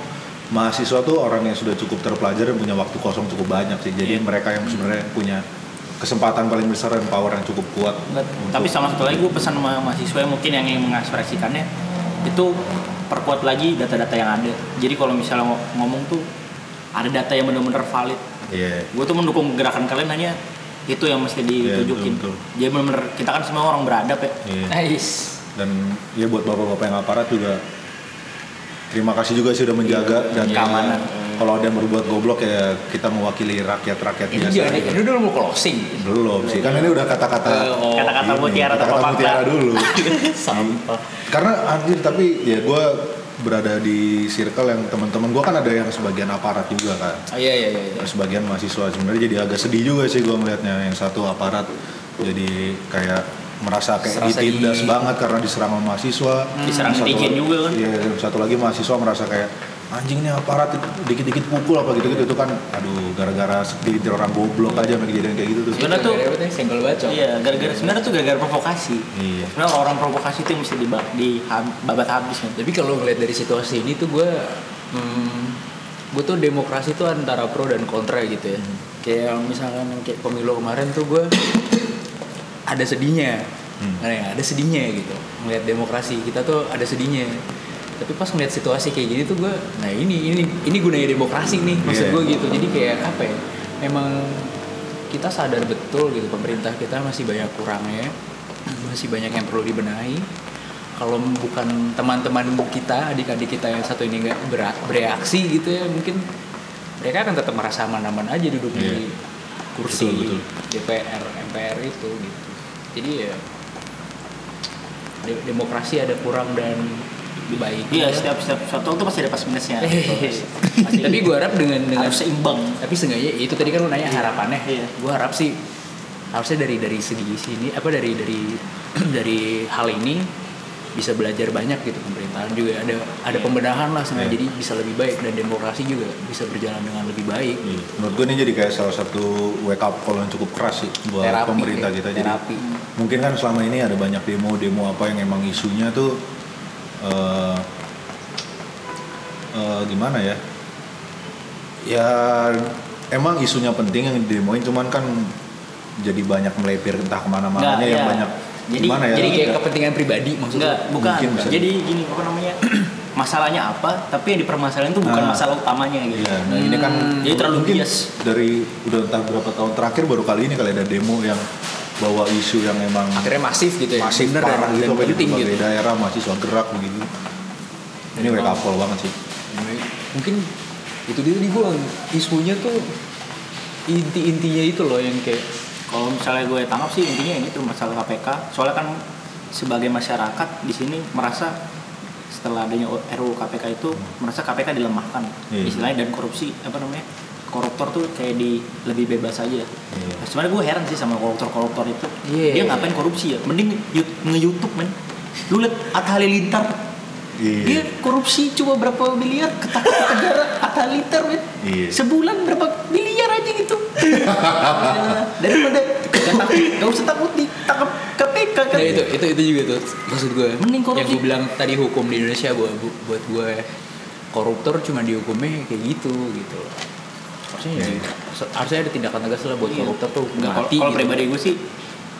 Speaker 3: mahasiswa tuh orang yang sudah cukup terpelajar dan punya waktu kosong cukup banyak sih. Jadi
Speaker 1: Iya.
Speaker 3: mereka yang sebenarnya punya kesempatan paling besar dan power yang cukup kuat.
Speaker 1: Tapi sama satu lagi gue pesan sama mahasiswa yang mungkin yang ingin mengekspresikannya itu perkuat lagi data-data yang ada jadi kalau misalnya ngo- ngomong tuh ada data yang benar-benar valid
Speaker 3: Iya.
Speaker 1: gue tuh mendukung gerakan kalian hanya itu yang mesti
Speaker 3: Iya,
Speaker 1: ditunjukin
Speaker 3: betul, betul.
Speaker 1: jadi benar-benar kita kan semua orang beradab ya
Speaker 3: Iya.
Speaker 2: Nice
Speaker 3: dan ya buat bapak-bapak yang aparat juga terima kasih juga sih udah menjaga dan
Speaker 1: Iya, keamanan.
Speaker 3: kalau ada yang berbuat goblok ya kita mewakili rakyat-rakyat
Speaker 2: Ini
Speaker 3: biasa
Speaker 2: jangan, ini dulu mau closing.
Speaker 3: Belum sih kan ini udah kata-kata
Speaker 2: Oh,
Speaker 1: kata-kata mutiara
Speaker 3: kata-kata mutiara dulu. <laughs>
Speaker 2: Sampah.
Speaker 3: Karena anjir tapi ya gue berada di circle yang teman-teman gue kan ada yang sebagian aparat juga kan.
Speaker 2: Oh, Iya iya iya iya.
Speaker 3: sebagian mahasiswa. Sebenarnya jadi agak sedih juga sih gue melihatnya yang satu aparat jadi kayak merasa kayak
Speaker 2: Serasa
Speaker 3: ditindas
Speaker 2: di-
Speaker 3: banget karena diserang sama mahasiswa.
Speaker 1: Diserang
Speaker 3: Satu
Speaker 1: netizen
Speaker 3: lagi-
Speaker 1: juga kan.
Speaker 3: iya satu lagi mahasiswa merasa kayak anjing nih aparat dikit-dikit pukul apa gitu-gitu. Itu kan aduh gara-gara segelintir orang goblok aja sama kejadian kayak gitu tuh.
Speaker 1: Sebenarnya tuh-
Speaker 2: tuh? senggol bacok
Speaker 1: iya gara-gara sebenarnya tuh gara-gara provokasi.
Speaker 3: Iya.
Speaker 1: Sebenarnya orang provokasi itu yang mesti diba- dibabat habis kan
Speaker 2: Tapi kalau ngeliat dari situasi ini tuh gue hmm, Gue tuh demokrasi tuh antara pro dan kontra gitu ya. Kayak misalkan kayak pemilu kemarin tuh gue Ada sedihnya
Speaker 3: Hmm.
Speaker 2: Nah, ya, ada sedihnya gitu Ngeliat demokrasi kita tuh ada sedihnya tapi pas ngeliat situasi kayak gini tuh gue nah ini ini ini gunanya demokrasi nih maksud
Speaker 3: Iya.
Speaker 2: gue gitu jadi kayak apa ya memang kita sadar betul gitu pemerintah kita masih banyak kurangnya masih banyak yang perlu dibenahi kalau bukan teman-teman kita adik-adik kita yang satu ini nggak berak- bereaksi gitu ya mungkin mereka akan tetap merasa aman-aman aja duduk
Speaker 3: Iya.
Speaker 2: di kursi
Speaker 3: Betul, betul.
Speaker 2: DPR MPR itu gitu jadi ya de- demokrasi ada kurang dan baik.
Speaker 1: Iya setiap setiap suatu tuh pasti ada plus minusnya. <laughs>
Speaker 2: Pasti. tapi gue harap dengan dengan
Speaker 1: harus seimbang.
Speaker 2: Tapi seenggaknya itu tadi kan lu nanya harapannya.
Speaker 1: Iya.
Speaker 2: gue harap sih harusnya dari dari segi sini apa dari dari <clears throat> dari hal ini bisa belajar banyak gitu pemerintahan juga ada ada pembenahan lah
Speaker 3: Iya.
Speaker 2: sengaja jadi bisa lebih baik dan demokrasi juga bisa berjalan dengan lebih baik
Speaker 3: Iya. menurut gue ini jadi kayak salah satu wake up call yang cukup keras sih buat
Speaker 2: Terapi,
Speaker 3: pemerintah
Speaker 2: ya.
Speaker 3: kita jadi
Speaker 2: Terapi.
Speaker 3: mungkin kan selama ini ada banyak demo-demo apa yang emang isunya tuh eh eh, gimana ya ya emang isunya penting yang didemoin cuman kan jadi banyak melipir entah ke mana-mana
Speaker 1: Nggak,
Speaker 3: yang
Speaker 1: iya.
Speaker 3: banyak
Speaker 1: Jadi-
Speaker 3: gimana ya
Speaker 2: jadi kayak
Speaker 1: Enggak.
Speaker 2: kepentingan pribadi maksudnya
Speaker 1: Enggak, bukan.
Speaker 3: Mungkin bisa.
Speaker 1: Jadi gini, apa namanya? <clears throat> masalahnya apa, tapi yang dipermasalahin itu bukan
Speaker 3: Ah.
Speaker 1: masalah utamanya gitu.
Speaker 3: Iya, nah ini kan
Speaker 1: Hmm, jadi terlalu
Speaker 3: mungkin
Speaker 1: bias.
Speaker 3: dari udah entah berapa tahun terakhir baru kali ini kali ada demo yang bawa isu yang emang
Speaker 2: akhirnya masif gitu ya
Speaker 3: masih
Speaker 2: Bener
Speaker 3: parah
Speaker 2: dan,
Speaker 3: gitu
Speaker 2: dan
Speaker 3: sampai di
Speaker 2: penting
Speaker 3: berbagai
Speaker 2: gitu
Speaker 3: daerah mahasiswa gerak begitu. Ini wake up call banget sih.
Speaker 2: mungkin itu dia tadi gue isunya tuh inti-intinya itu loh yang kayak
Speaker 1: Kalau misalnya gue tangkap sih intinya ini tuh masalah KPK. Soalnya kan sebagai masyarakat di sini merasa setelah adanya RUU KPK itu merasa KPK dilemahkan
Speaker 3: Iya.
Speaker 1: istilahnya dan korupsi apa namanya koruptor tuh kayak di lebih bebas aja.
Speaker 3: Iya.
Speaker 1: Nah, sebenarnya gue heran sih sama koruptor-koruptor itu.
Speaker 2: Iya.
Speaker 1: Dia ngapain korupsi ya? Mending nge-youtube men. Lu liat Atta Halilintar.
Speaker 3: Iya.
Speaker 1: Dia korupsi cuma berapa miliar ketangkap negara Atta Halilintar men.
Speaker 3: Iya.
Speaker 1: Sebulan berapa miliar aja gitu. Daripada gak takut, gak usah takut ditangkap KPK kan.
Speaker 2: Nah itu itu itu juga tuh maksud gue.
Speaker 1: Mending korupsi.
Speaker 2: Yang gue bilang tadi hukum di Indonesia buat buat gue koruptor cuma dihukumnya kayak gitu gitu. Harusnya
Speaker 3: Iya.
Speaker 2: ya, harusnya ada tindakan tegas lah buat
Speaker 1: Iya.
Speaker 2: koruptor tuh
Speaker 1: Nggak, kalau,
Speaker 2: mati.
Speaker 1: kalau
Speaker 2: gitu.
Speaker 1: pribadi gue sih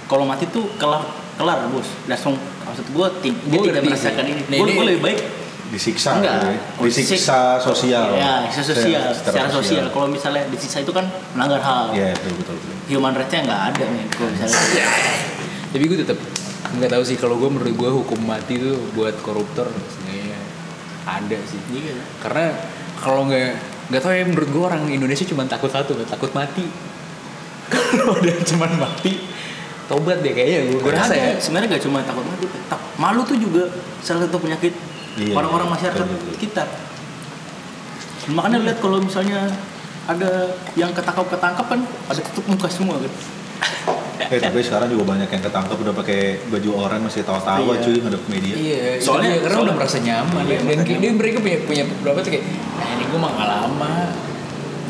Speaker 1: kalau mati tuh kelar kelar bos langsung maksud gue tim dia tidak merasakan ini
Speaker 2: Nah,
Speaker 1: gue
Speaker 2: ini-
Speaker 1: gue lebih baik
Speaker 3: disiksa
Speaker 1: Enggak.
Speaker 3: gitu ya. disiksa sosial
Speaker 1: ya siksa sosial secara, sosial kalau misalnya disiksa itu kan melanggar hal
Speaker 3: Iya, betul betul. betul.
Speaker 1: human rights-nya nggak ada nih kalau misalnya
Speaker 2: Tapi gue tetap nggak tahu sih kalau gue menurut gue hukum mati tuh buat koruptor sebenarnya ada sih.
Speaker 1: Iya.
Speaker 2: Karena kalau nggak nggak tahu ya menurut gue orang Indonesia cuma takut satu takut mati. <laughs> Kalau udah cuma mati tobat deh kayaknya gue rasa ya.
Speaker 1: Sebenarnya nggak cuma takut mati tak, malu tuh juga salah satu penyakit
Speaker 3: Iya.
Speaker 1: orang-orang masyarakat
Speaker 3: Betul, betul.
Speaker 1: kita makanya lihat kalau misalnya ada yang ketangkap ketangkap kan ada tutup muka semua kan
Speaker 3: Eh tapi sekarang juga banyak yang ketangkap udah pakai baju oranye masih tawa-tawa
Speaker 1: Iya.
Speaker 3: cuy ngadep media.
Speaker 2: Iya,
Speaker 1: Soalnya-
Speaker 2: soalnya karena
Speaker 1: soalnya-
Speaker 2: udah merasa nyaman
Speaker 1: Iya,
Speaker 2: dan dia mereka punya punya berapa tuh kayak nah ini gue mah nggak lama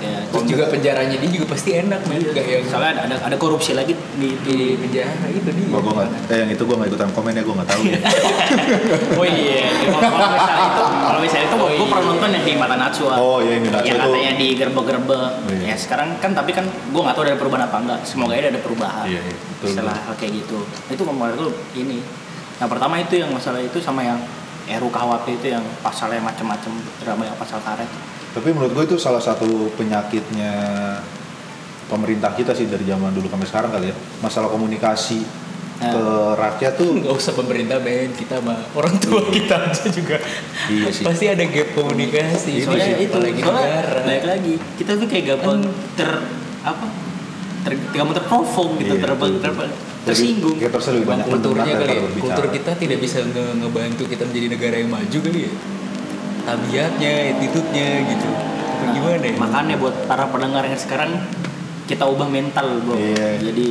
Speaker 1: ya
Speaker 2: terus juga penjaranya dia juga pasti enak men. Nggak yang
Speaker 1: soalnya ada, ada ada korupsi lagi di,
Speaker 2: di penjara itu dia.
Speaker 3: Gua, gua nggak, eh yang itu gua nggak ikutan komen ya, gua nggak tahu. <laughs>
Speaker 1: oh iya kalau kalau misalnya itu kalau misalnya itu
Speaker 2: Oh,
Speaker 1: gue
Speaker 2: iya.
Speaker 1: pernah nonton yang di mata Najwa
Speaker 3: Oh, iya, yang di Najwa
Speaker 1: yang katanya di gerbek-gerbek.
Speaker 3: Oh, iya.
Speaker 1: ya sekarang kan tapi kan gue nggak tahu ada perubahan apa enggak semoga aja ada perubahan.
Speaker 3: Iya, iya, betul,
Speaker 1: setelah hal kayak gitu. Itu kemarin tuh ini. Yang pertama itu yang masalah itu sama yang RUU KWP itu yang pasalnya macam-macam drama yang pasal karet
Speaker 3: Tapi menurut gue itu salah satu penyakitnya pemerintah kita sih dari zaman dulu sampai sekarang kali ya. Masalah komunikasi
Speaker 1: Ya.
Speaker 3: ke rakyat tuh
Speaker 2: nggak usah pemerintah men. Kita mah orang tua kita aja juga.
Speaker 3: Iya sih.
Speaker 2: pasti ada gap komunikasi
Speaker 3: Ini
Speaker 1: soalnya
Speaker 3: sih,
Speaker 1: itu
Speaker 2: apalagi
Speaker 1: soalnya
Speaker 2: negara.
Speaker 1: lagi kita tuh kayak gampang ter apa ter, gampang terprovok gitu
Speaker 3: Iya,
Speaker 1: terbang terbang tersinggung.
Speaker 3: Kita harus lebih banyak
Speaker 2: kulturnya kali ya, kultur kita tidak bisa nge- ngebantu kita menjadi negara yang maju kali ya tabiatnya attitude-nya gitu. Apa gimana ya?
Speaker 1: Makanya buat para pendengar yang sekarang kita ubah mental bro.
Speaker 3: Iya.
Speaker 1: jadi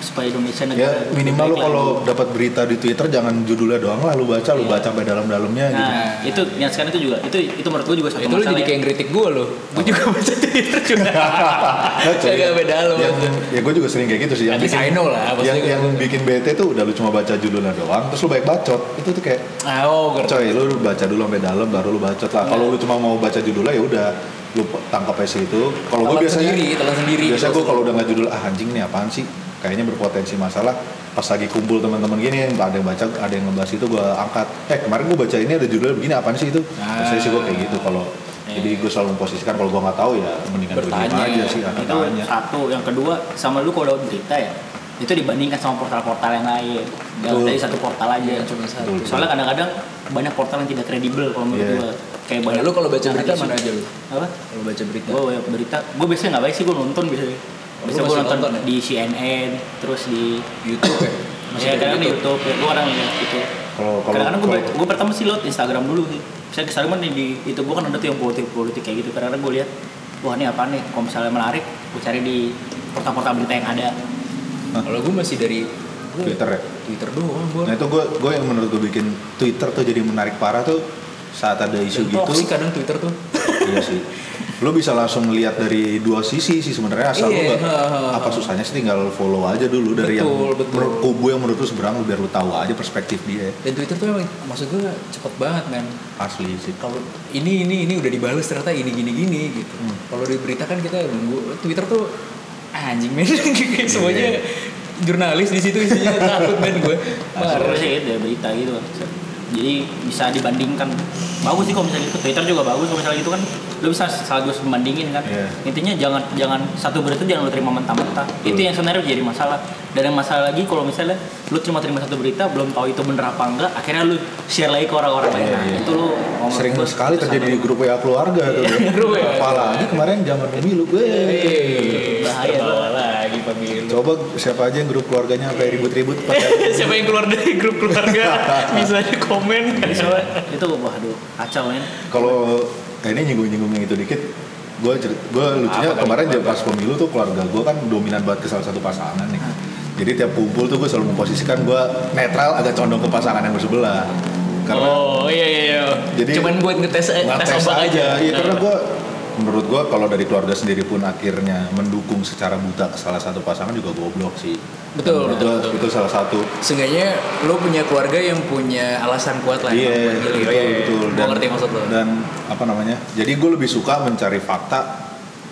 Speaker 1: supaya Indonesia
Speaker 3: Ya
Speaker 1: negara
Speaker 3: minimal lu kalau dapat berita di Twitter jangan judulnya doang lah lu baca, lu
Speaker 1: Iya.
Speaker 3: baca sampai dalam-dalamnya gitu.
Speaker 1: nah itu yang sekarang itu juga itu itu menurut gue juga satu
Speaker 2: itu
Speaker 1: masalah
Speaker 2: jadi
Speaker 1: ya.
Speaker 2: kayak ngeritik gue loh gue juga baca Twitter juga. <laughs>
Speaker 3: Nah,
Speaker 2: Kagak beda lo
Speaker 3: yang, ya gue juga sering kayak gitu sih. Yang bikin,
Speaker 2: I know lah,
Speaker 3: yang, yang
Speaker 2: gitu.
Speaker 3: bikin bete tuh udah lu cuma baca judulnya doang terus lu baik bacot. Itu tuh kayak
Speaker 2: ah oh
Speaker 3: coy lu baca dulu sampai dalam baru lu bacot lah. Kalau lu cuma mau baca judulnya ya udah lu tangkap aja situ kalau gue biasanya
Speaker 2: sendiri, telan sendiri
Speaker 3: biasa
Speaker 2: gitu.
Speaker 3: gue kalau udah nggak judul ah anjing nih apaan sih kayaknya berpotensi masalah pas lagi kumpul teman-teman gini ada yang baca ada yang ngebahas itu gue angkat eh kemarin gue baca ini ada judulnya begini apaan sih itu
Speaker 2: Ah.
Speaker 3: biasanya sih gue kayak gitu kalau
Speaker 1: Iya.
Speaker 3: jadi gue selalu memposisikan kalau gue nggak tahu ya mendingan gue diem
Speaker 2: Bertanya.
Speaker 3: aja sih
Speaker 1: itu
Speaker 3: tanya
Speaker 1: satu yang kedua sama lu kalau berita ya itu dibandingkan sama portal-portal yang lain nggak dari satu portal aja
Speaker 2: Iya, cuma satu.
Speaker 1: Soalnya kadang-kadang banyak portal yang tidak kredibel kalau menurut
Speaker 3: Iya.
Speaker 1: gua kayak banyak
Speaker 2: lu kalau baca berita mana aja lu?
Speaker 1: apa?
Speaker 2: Kalau baca berita.
Speaker 1: Gue banyak berita. Gue biasanya nggak baik sih gue nonton biasanya.
Speaker 2: Oh,
Speaker 1: biasanya gue nonton
Speaker 2: nonton ya?
Speaker 1: di CNN terus di
Speaker 2: YouTube ya? <clears throat>
Speaker 1: Ya kadang di YouTube ya gue orang lihat gitu.
Speaker 3: Kalau kalau
Speaker 1: kadang-kadang gue pertama sih liat Instagram dulu sih. Saya Instagram kan di itu gue kan ada tuh yang politik politik kayak gitu. Kadang-kadang gue lihat wah ini apa nih? Kalau misalnya menarik gue cari di portal-portal berita yang ada.
Speaker 2: Kalau gue masih dari
Speaker 3: Twitter ya?
Speaker 2: Twitter doang gue
Speaker 3: Nah itu gue gue yang menurut gue bikin Twitter tuh jadi menarik parah tuh saat ada isu gitu.
Speaker 2: sih kadang Twitter tuh
Speaker 3: iya sih. Lo bisa langsung melihat dari dua sisi sih sebenarnya asal
Speaker 2: Iya,
Speaker 3: lo
Speaker 2: ha, ha, ha.
Speaker 3: apa susahnya sih tinggal follow aja dulu dari yang
Speaker 2: Betul, betul.
Speaker 3: menurut kubu yang menurut lo seberang biar lo tahu aja perspektif dia
Speaker 2: dan Twitter tuh emang maksud gue cepet banget men
Speaker 3: asli sih.
Speaker 2: kalau ini ini ini udah dibalas ternyata ini gini gini gitu
Speaker 3: Hmm.
Speaker 2: kalau diberitakan kita nunggu Twitter tuh anjing men <laughs> Kayak semuanya jurnalis di situ isinya takut men gue
Speaker 1: marah sih ya berita gitu jadi bisa dibandingkan. Bagus sih kalau misalnya gitu. Twitter juga bagus kalau misalnya gitu kan. Lu bisa sekaligus membandingin kan.
Speaker 3: Iya.
Speaker 1: intinya jangan jangan satu berita jangan lu terima mentah-mentah. Itu yang sebenarnya jadi masalah. Dan yang masalah lagi kalau misalnya lu cuma terima satu berita belum tahu itu bener apa enggak akhirnya lu share lagi ke orang-orang lain.
Speaker 3: Iya,
Speaker 1: nah
Speaker 3: iya.
Speaker 1: itu lu ngomong
Speaker 3: Sering
Speaker 1: gua
Speaker 3: sekali terjadi di grup WA keluarga tuh. <laughs> Apalagi kemarin zaman pemilu gue.
Speaker 1: bahaya
Speaker 2: Terbawa lagi pemilu.
Speaker 3: Coba siapa aja yang grup keluarganya sampai ribut-ribut <laughs>
Speaker 2: Siapa yang keluar dari grup keluarga <laughs> bisa di komen.
Speaker 1: Soalnya itu waduh kacau men.
Speaker 3: kalau eh, ini nyinggung-nyinggung yang itu dikit gue gue lucunya
Speaker 2: Apa
Speaker 3: kemarin
Speaker 2: tadi?
Speaker 3: pas pemilu tuh keluarga gue kan dominan banget ke salah satu pasangan nih jadi tiap kumpul tuh gue selalu memposisikan gue netral agak condong ke pasangan yang bersebelah karena
Speaker 2: Oh iya iya iya.
Speaker 3: Jadi-
Speaker 2: Cuman buat ngetes eh, tes
Speaker 3: ngetes
Speaker 2: ombak aja.
Speaker 3: iya karena gue menurut gue kalau dari keluarga sendiri pun akhirnya mendukung secara buta ke salah satu pasangan juga goblok sih
Speaker 2: Betul, betul, betul.
Speaker 3: itu salah satu
Speaker 2: Seenggaknya lo punya keluarga yang punya alasan kuat lah.
Speaker 3: Iya,
Speaker 2: buat
Speaker 3: betul,
Speaker 2: milih. Iya,
Speaker 3: betul.
Speaker 2: Gua ngerti maksud lo.
Speaker 3: Dan apa namanya? Jadi gue lebih suka mencari fakta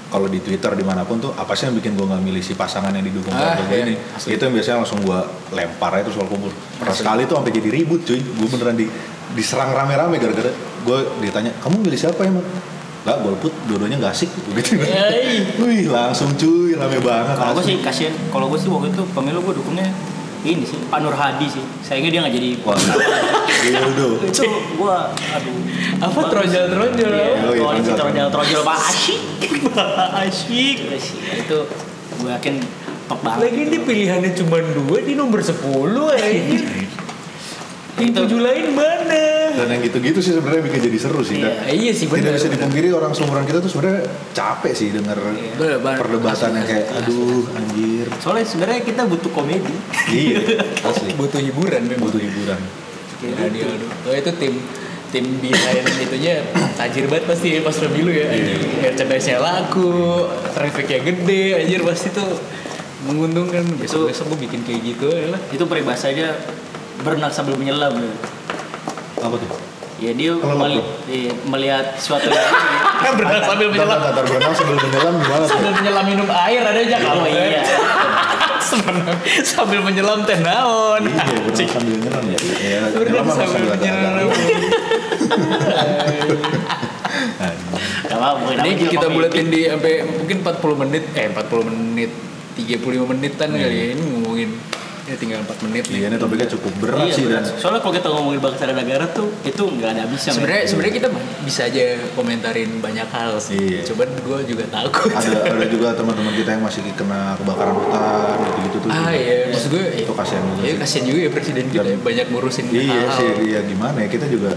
Speaker 3: kalau di Twitter di mana pun tuh apa sih yang bikin gue nggak milih si pasangan yang didukung
Speaker 2: Ah,
Speaker 3: keluarga
Speaker 2: iya,
Speaker 3: ini?
Speaker 2: asli.
Speaker 3: Itu yang biasanya langsung gue lempar aja terus soal kubur. Pernah
Speaker 2: Asli.
Speaker 3: sekali tuh sampai jadi ribut cuy. Gue beneran di diserang rame-rame gara-gara gue ditanya kamu milih siapa emang? Gak, golput dua-duanya gak asik gitu.
Speaker 2: Yai.
Speaker 3: Wih langsung cuy rame banget.
Speaker 1: Kalau gue sih kasihan, kalau gue sih waktu itu pemilu gue dukungnya ini sih Pak Nur Hadi sih. Sayangnya dia nggak jadi.
Speaker 3: Wah, iya
Speaker 1: itu gue aduh.
Speaker 2: Apa
Speaker 1: bagus.
Speaker 2: trojol-trojol?
Speaker 1: Iya,
Speaker 3: Oh, iya,
Speaker 1: koalisi
Speaker 3: trojol.
Speaker 1: trojol trojol Pak Asyik. Pak Asyik. Itu gue yakin top banget.
Speaker 2: Lagi ini pilihannya cuma dua di nomor 10 aja. <laughs> Yang
Speaker 1: Itu-
Speaker 2: tujuh lain mana?
Speaker 3: Dan yang gitu-gitu sih sebenarnya bikin jadi seru sih.
Speaker 1: Iya.
Speaker 3: Dan
Speaker 2: iya sih
Speaker 3: tidak
Speaker 2: benar.
Speaker 3: bisa dipungkiri orang seumuran kita tuh sebenarnya capek sih denger
Speaker 2: Bener, bener.
Speaker 3: perdebatan yang kayak aduh anjir
Speaker 1: Soalnya sebenarnya kita butuh komedi.
Speaker 3: iya <laughs> asli
Speaker 2: butuh hiburan memang.
Speaker 3: butuh hiburan
Speaker 2: Radio.
Speaker 1: gitu.
Speaker 2: Oh itu tim tim behind itunya tajir banget pasti pas pemilu ya. anjing. Merchandise-nya laku, trafficnya gede, anjir pasti tuh menguntungkan. Besok besok gue bikin kayak gitu ya lah.
Speaker 1: Itu peribahasanya berenang sambil menyelam. ya.
Speaker 3: Apa tuh?
Speaker 1: Ya dia meli- iya, melihat suatu yang <laughs>
Speaker 2: Kan berenang sambil menyelam.
Speaker 3: Bentar, berenang sambil menyelam gimana
Speaker 2: Sambil menyelam minum air ada aja kalau
Speaker 1: Oh iya. <laughs>
Speaker 2: Sebenarnya sambil menyelam teh naon.
Speaker 3: iya berenang sambil menyelam ya. Ya
Speaker 2: Berenang sambil menyelam. Ini kita buletin di sampai mungkin 40 menit eh 40 menit 35 menitan kali ya ini ngomongin ya tinggal 4 menit nih.
Speaker 3: iya ini topiknya cukup berat
Speaker 1: Iya,
Speaker 3: sih dan
Speaker 1: berat. Soalnya kalau kita ngomongin bangsa dan negara tuh itu nggak ada habisnya.
Speaker 2: Sebenarnya sebenarnya kita bisa aja komentarin banyak hal sih.
Speaker 3: Iya.
Speaker 2: Cuman gue juga takut.
Speaker 3: ada ada juga teman-teman kita yang masih kena kebakaran hutan gitu-gitu tuh
Speaker 2: ah
Speaker 3: juga.
Speaker 2: iya, maksud gue
Speaker 3: itu kasihan juga
Speaker 2: Iya
Speaker 3: sih.
Speaker 2: kasihan juga ya presiden kita
Speaker 3: Dan-
Speaker 2: banyak ngurusin
Speaker 3: iya
Speaker 2: hal-hal.
Speaker 3: sih iya gimana ya kita juga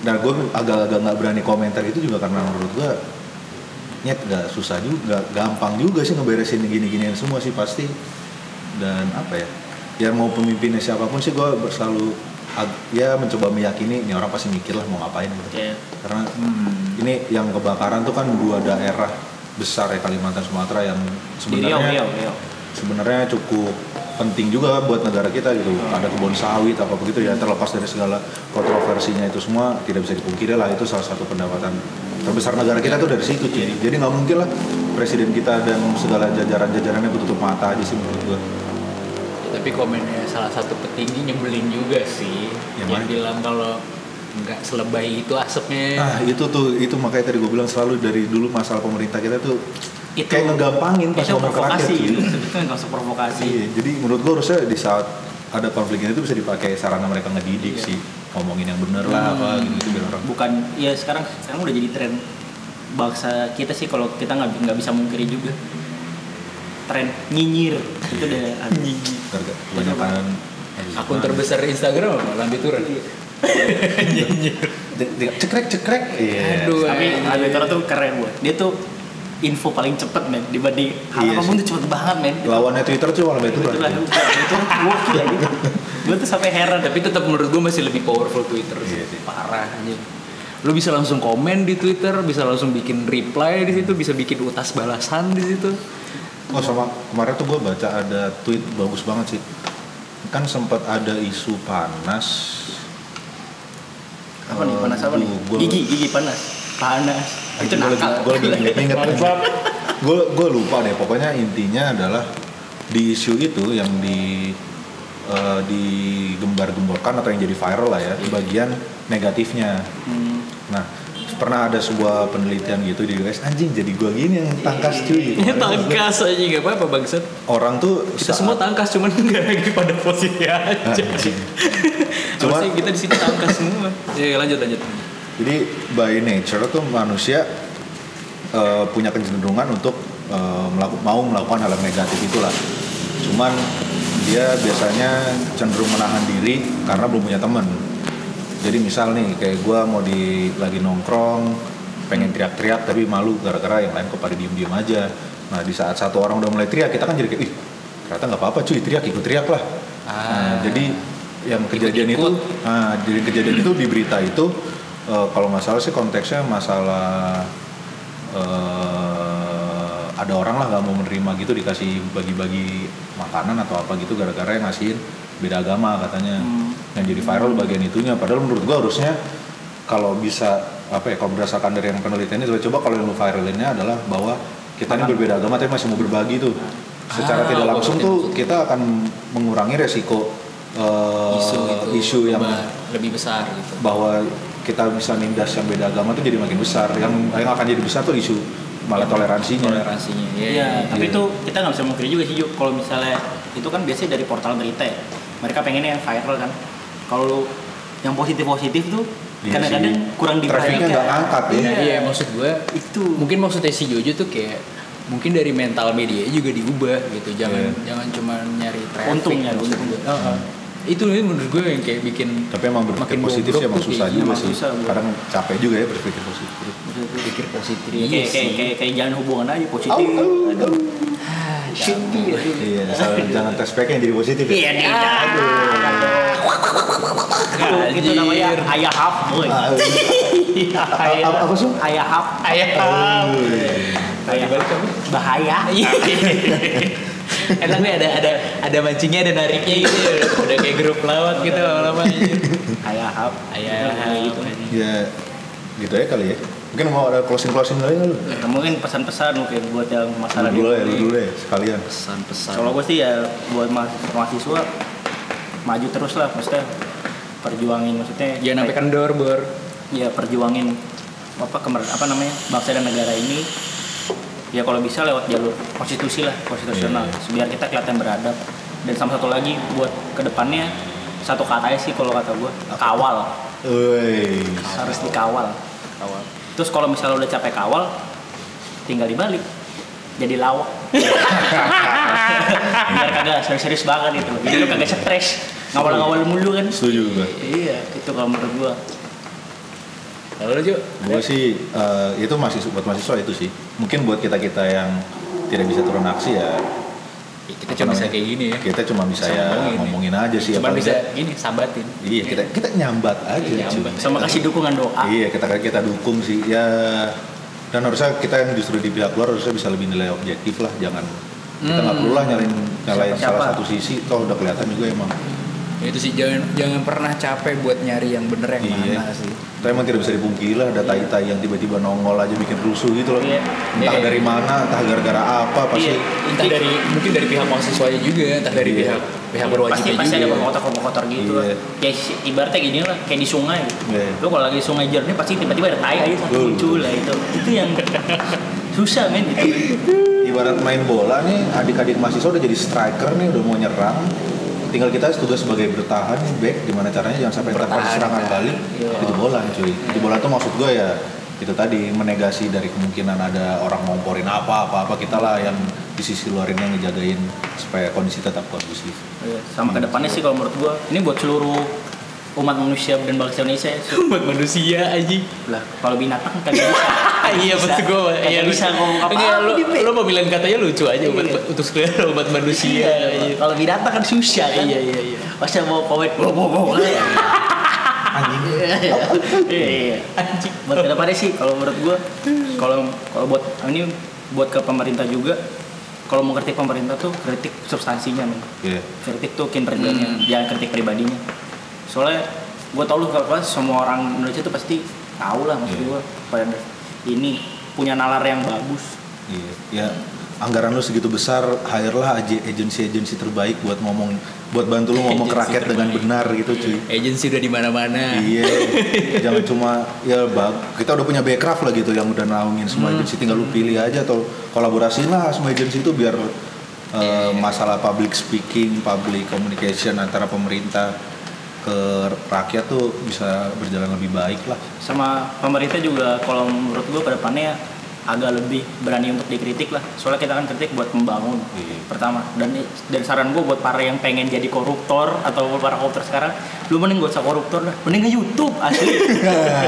Speaker 3: nah gue agak-agak nggak berani komentar itu juga karena menurut gue nyet nggak susah juga nggak gampang juga sih ngeberesin gini-ginian semua sih pasti dan apa ya ya mau pemimpinnya siapa pun sih gue selalu ya mencoba meyakini ini orang pasti mikir lah mau ngapain gitu.
Speaker 1: Iya.
Speaker 3: karena
Speaker 2: Hmm.
Speaker 3: ini yang kebakaran tuh kan dua daerah besar ya Kalimantan Sumatera yang sebenarnya sebenarnya cukup penting juga buat negara kita gitu. Ada kebun sawit apa begitu ya terlepas dari segala kontroversinya itu semua tidak bisa dipungkiri lah itu salah satu pendapatan terbesar negara kita tuh dari situ cuy. Jadi nggak mungkin lah presiden kita dan segala jajaran-jajarannya bertutup mata aja sih menurut
Speaker 2: Ya, tapi komennya salah satu petinggi nyebelin juga sih.
Speaker 3: Yang
Speaker 2: Yang, bilang kalau nggak selebay itu asapnya.
Speaker 3: nah itu tuh itu makanya tadi gue bilang selalu dari dulu masalah pemerintah kita tuh
Speaker 1: Itu
Speaker 3: kayak ngegampangin pas
Speaker 1: itu
Speaker 3: ngomong ke rakyat cuy.
Speaker 1: Itu <laughs> itu nggak usah provokasi.
Speaker 3: Iya, jadi menurut gua harusnya di saat ada konflik ini tuh bisa dipakai sarana mereka ngedidik
Speaker 1: Iya.
Speaker 3: sih ngomongin yang bener lah apa
Speaker 1: Hmm.
Speaker 3: gitu gitu biar orang
Speaker 1: Bukan ya sekarang sekarang udah jadi tren bangsa kita sih kalau kita nggak nggak bisa mungkiri juga tren nyinyir itu udah ada.
Speaker 3: Garga, kebanyakan
Speaker 2: Akun terbesar Instagram apa? Lambe Turan.
Speaker 3: Di- di- cekrek cekrek iya
Speaker 2: Aduh.
Speaker 1: Tapi
Speaker 2: Wah.
Speaker 1: Alberto tuh keren buat. Dia tuh info paling cepet men dibanding hal
Speaker 3: Iya
Speaker 1: apa
Speaker 3: pun
Speaker 1: tuh cepet banget men.
Speaker 3: lawannya Twitter tuh malah itu
Speaker 1: Itulah itu gokil lagi. Gue tuh sampai heran
Speaker 2: Tapi tetap menurut gue masih lebih powerful Twitter sih.
Speaker 3: Iya sih.
Speaker 2: Parah aja. Lu bisa langsung komen di Twitter, bisa langsung bikin reply di situ, bisa bikin utas balasan di situ.
Speaker 3: Oh sama. Kemarin tuh gue baca ada tweet bagus banget sih. Kan sempat ada isu panas.
Speaker 1: Apa nih? Panas apa nih?
Speaker 3: Gua-
Speaker 1: Gigi gigi panas. Panas. Itu
Speaker 3: gue lagi gue lagi inget-inget gue gue lupa deh. Pokoknya intinya adalah di isu itu yang di eh, digembar-gemborkan atau yang jadi viral lah ya bagian negatifnya.
Speaker 1: Hmm.
Speaker 3: nah pernah ada sebuah penelitian gitu di US anjing jadi gue gini yang tangkas cuy
Speaker 2: Ini <laughs> tangkas aja nggak apa-apa bangsat.
Speaker 3: orang tuh
Speaker 2: Kita
Speaker 3: saat-
Speaker 2: semua tangkas cuman <laughs> nggak lagi pada posisi aja.
Speaker 3: Anjing. <laughs>
Speaker 2: Cuma kita di sini tangkas semua. Ya lanjut lanjut.
Speaker 3: Jadi by nature tuh manusia eh, punya kecenderungan untuk eh, melaku- mau melakukan hal yang negatif itulah. Cuman dia biasanya cenderung menahan diri karena belum punya teman. Jadi misal nih kayak gua mau di lagi nongkrong pengen teriak-teriak tapi malu gara-gara yang lain kok pada diem-diem aja. Nah di saat satu orang udah mulai teriak kita kan jadi kayak ih ternyata nggak apa-apa cuy teriak ikut teriak lah. Nah, jadi yang kejadian itu,
Speaker 2: Ikut-ikut.
Speaker 3: nah, jadi kejadian itu di berita itu eh, kalau nggak salah sih konteksnya masalah eh, ada orang lah nggak mau menerima gitu dikasih bagi-bagi makanan atau apa gitu gara-gara yang ngasihin beda agama katanya.
Speaker 1: Hmm.
Speaker 3: Yang jadi viral bagian itunya. Padahal menurut gua harusnya kalau bisa apa ya kalau berdasarkan dari yang penelitian itu coba kalau yang lu viralinnya adalah bahwa kita ini berbeda agama tapi masih mau berbagi tuh. Secara
Speaker 2: Ah,
Speaker 3: tidak langsung tuh kita akan mengurangi resiko eh,
Speaker 2: isu itu
Speaker 3: isu yang
Speaker 2: lebih besar gitu
Speaker 3: bahwa kita bisa nindas yang beda agama tuh jadi makin besar. Yang yang akan jadi besar tuh isu malah toleransinya.
Speaker 2: toleransinya ya,
Speaker 1: Iya, tapi
Speaker 3: iya.
Speaker 1: itu kita nggak bisa mungkiri juga sih. Kalau misalnya itu kan biasanya dari portal berita ya. Mereka pengennya yang viral kan. Kalau yang positif-positif tuh
Speaker 3: Iya
Speaker 1: kadang-kadang
Speaker 3: sih.
Speaker 1: kurang diperhatikan.
Speaker 3: nggak ngangkat ya.
Speaker 2: Iya, iya, maksud gue
Speaker 1: Itu.
Speaker 2: mungkin maksudnya si Jojo tuh kayak mungkin dari mental media juga diubah gitu jangan
Speaker 3: Iya.
Speaker 2: jangan cuma nyari traffic
Speaker 1: Untung ya,
Speaker 2: maksud
Speaker 1: untung.
Speaker 2: gue. Heeh. itu nih menurut gue yang kayak bikin
Speaker 3: Tapi emang berpikir
Speaker 2: Makin
Speaker 3: positif sih emang susah juga sih.
Speaker 1: susah.
Speaker 3: Kadang capek juga ya berpikir positif.
Speaker 2: pikir positif
Speaker 1: Iya,
Speaker 2: Iya
Speaker 1: kayak, kayak, kayak, kayak jalan hubungan aja positif. Aduh.
Speaker 2: Jangan.
Speaker 1: aduh.
Speaker 3: Iya, asal jangan tes pack yang jadi positif. ya.
Speaker 1: Iya, tidak. Aduh. Itu, itu namanya ayah hap, boy.
Speaker 3: Ah,
Speaker 1: Iya,
Speaker 3: apa- Sum?
Speaker 1: Ayah hap.
Speaker 2: Ayah.
Speaker 1: Ayah hap. Bahaya. <laughs>
Speaker 2: Enak nih ada ada ada mancingnya ada nariknya gitu ya. udah kayak grup lawat gitu lama-lama.
Speaker 1: Ayah hap.
Speaker 2: Ayah
Speaker 1: gitu.
Speaker 3: Ya, gitu ya kali ya. Mungkin mau ada closing closing lagi nggak lu?
Speaker 1: Nah, mungkin pesan-pesan mungkin buat yang masalah
Speaker 3: Lu dulu ya, lu dulu deh sekalian.
Speaker 2: pesan-pesan
Speaker 1: Kalau gue sih ya buat ma- mahasiswa maju terus lah, maksudnya perjuangin maksudnya.
Speaker 2: jangan sampai kendor bor
Speaker 1: ya perjuangin apa kemer apa namanya bangsa dan negara ini ya kalau bisa lewat jalur konstitusi lah konstitusional
Speaker 3: Iya.
Speaker 1: biar kita kelihatan beradab dan sama satu lagi buat ke depannya satu kata aja sih kalau kata gue kawal
Speaker 3: Woi.
Speaker 1: harus dikawal
Speaker 2: awal
Speaker 1: terus kalau misalnya udah capek kawal tinggal dibalik. Jadi lawak. <laughs> Biar kagak serius-serius banget itu jadi lu kagak stres. Ngawal-ngawal mulu kan.
Speaker 3: Setuju gue.
Speaker 1: iya itu kalau menurut gua.
Speaker 2: Lalu Jo
Speaker 3: Gue sih eh, itu masih buat mahasiswa itu sih. Mungkin buat kita kita yang tidak bisa turun aksi Ya,
Speaker 2: kita cuma bisa kayak gini ya
Speaker 3: Kita cuma bisa
Speaker 2: Bisa
Speaker 3: ya
Speaker 2: ngomongin.
Speaker 3: ngomongin aja sih.
Speaker 2: cuma bisa
Speaker 3: enggak.
Speaker 2: gini sambatin
Speaker 3: Iya kita kita nyambat aja.
Speaker 2: Iya, nyambat.
Speaker 1: sama kasih dukungan doa
Speaker 3: Iya kita kita dukung sih ya dan harusnya kita yang justru di pihak luar harusnya bisa lebih nilai objektif lah jangan kita nggak
Speaker 2: Hmm.
Speaker 3: perlu lah nyalain nyalain salah satu sisi toh udah kelihatan juga emang
Speaker 2: Ya, itu sih jangan jangan pernah capek buat nyari yang bener yang
Speaker 3: Iya.
Speaker 2: mana sih
Speaker 3: tapi emang tidak bisa dipungkiri lah ada tai-tai yang tiba-tiba nongol aja bikin rusuh gitu loh
Speaker 1: Iya.
Speaker 3: entah
Speaker 2: Iya.
Speaker 3: dari mana entah gara-gara apa pasti
Speaker 1: Iya.
Speaker 2: entah dari mungkin dari pihak mahasiswanya juga entah dari
Speaker 3: Iya.
Speaker 2: pihak pihak berwajibnya
Speaker 1: pasti pasti
Speaker 2: juga
Speaker 1: ada provokator-provokator gitu
Speaker 3: Iya.
Speaker 1: lah. Kayak si- ibaratnya gini lah, kayak di sungai.
Speaker 3: Iya.
Speaker 1: Lu kalau lagi di sungai jernih pasti tiba-tiba ada tai aja satu muncul lah itu. Itu yang susah men itu.
Speaker 3: ibarat main bola nih adik-adik mahasiswa udah jadi striker nih udah mau nyerang tinggal kita tugas sebagai bertahan back gimana caranya jangan sampai
Speaker 2: Bertahan,
Speaker 3: serangan
Speaker 2: ya.
Speaker 3: balik
Speaker 1: Iya.
Speaker 3: itu bola cuy itu bola tuh maksud gue ya itu tadi menegasi dari kemungkinan ada orang ngomporin apa apa apa kita lah yang di sisi luar ini yang ngejagain supaya kondisi tetap kondusif
Speaker 1: Iya, Sama ke depannya sih kalau menurut gua ini buat seluruh umat manusia dan bangsa Indonesia <laughs> ya.
Speaker 2: buat manusia aja
Speaker 1: lah kalau binatang kan bisa
Speaker 2: iya
Speaker 1: Bisa.
Speaker 2: maksud gue iya, lu-
Speaker 1: bisa ngomong apa
Speaker 2: Enggak, lu, lu mau bilang katanya lucu aja buat,
Speaker 1: Iya.
Speaker 2: untuk seluruh umat manusia iya.
Speaker 1: kalau binatang kan susah kan
Speaker 2: Iya, iya, iya.
Speaker 1: masa mau komen wow wow wow
Speaker 3: anjing
Speaker 1: iya iya
Speaker 2: anjing
Speaker 1: buat ke depannya sih kalau menurut gua kalau kalau buat ini buat ke pemerintah juga kalau mau kritik pemerintah tuh kritik substansinya men
Speaker 3: Iya.
Speaker 1: kritik tuh kinerjanya jangan kritik pribadinya soalnya gua tau lu kalau semua orang Indonesia tuh pasti tahu lah maksud
Speaker 3: Iya.
Speaker 1: gua pada ini punya nalar yang bagus.
Speaker 3: Iya, ya anggaran lu segitu besar, hire lah aja agensi-agensi terbaik buat ngomong, buat bantu lu ngomong ke rakyat dengan benar gitu cuy.
Speaker 2: agensi udah di mana-mana.
Speaker 3: Iya, jangan cuma ya bag, kita udah punya backcraft lah gitu yang udah naungin semua agensi, tinggal lu pilih aja atau kolaborasi lah semua agensi itu biar eh, masalah public speaking, public communication antara pemerintah ke rakyat tuh bisa berjalan lebih baik lah.
Speaker 1: sama pemerintah juga kalau menurut gua ke depannya agak lebih berani untuk dikritik lah. Soalnya kita kan kritik buat membangun
Speaker 3: Iya.
Speaker 1: pertama. Dan dan saran gue buat para yang pengen jadi koruptor atau para koruptor sekarang lu mending gak usah koruptor dah. Mending ke YouTube asli.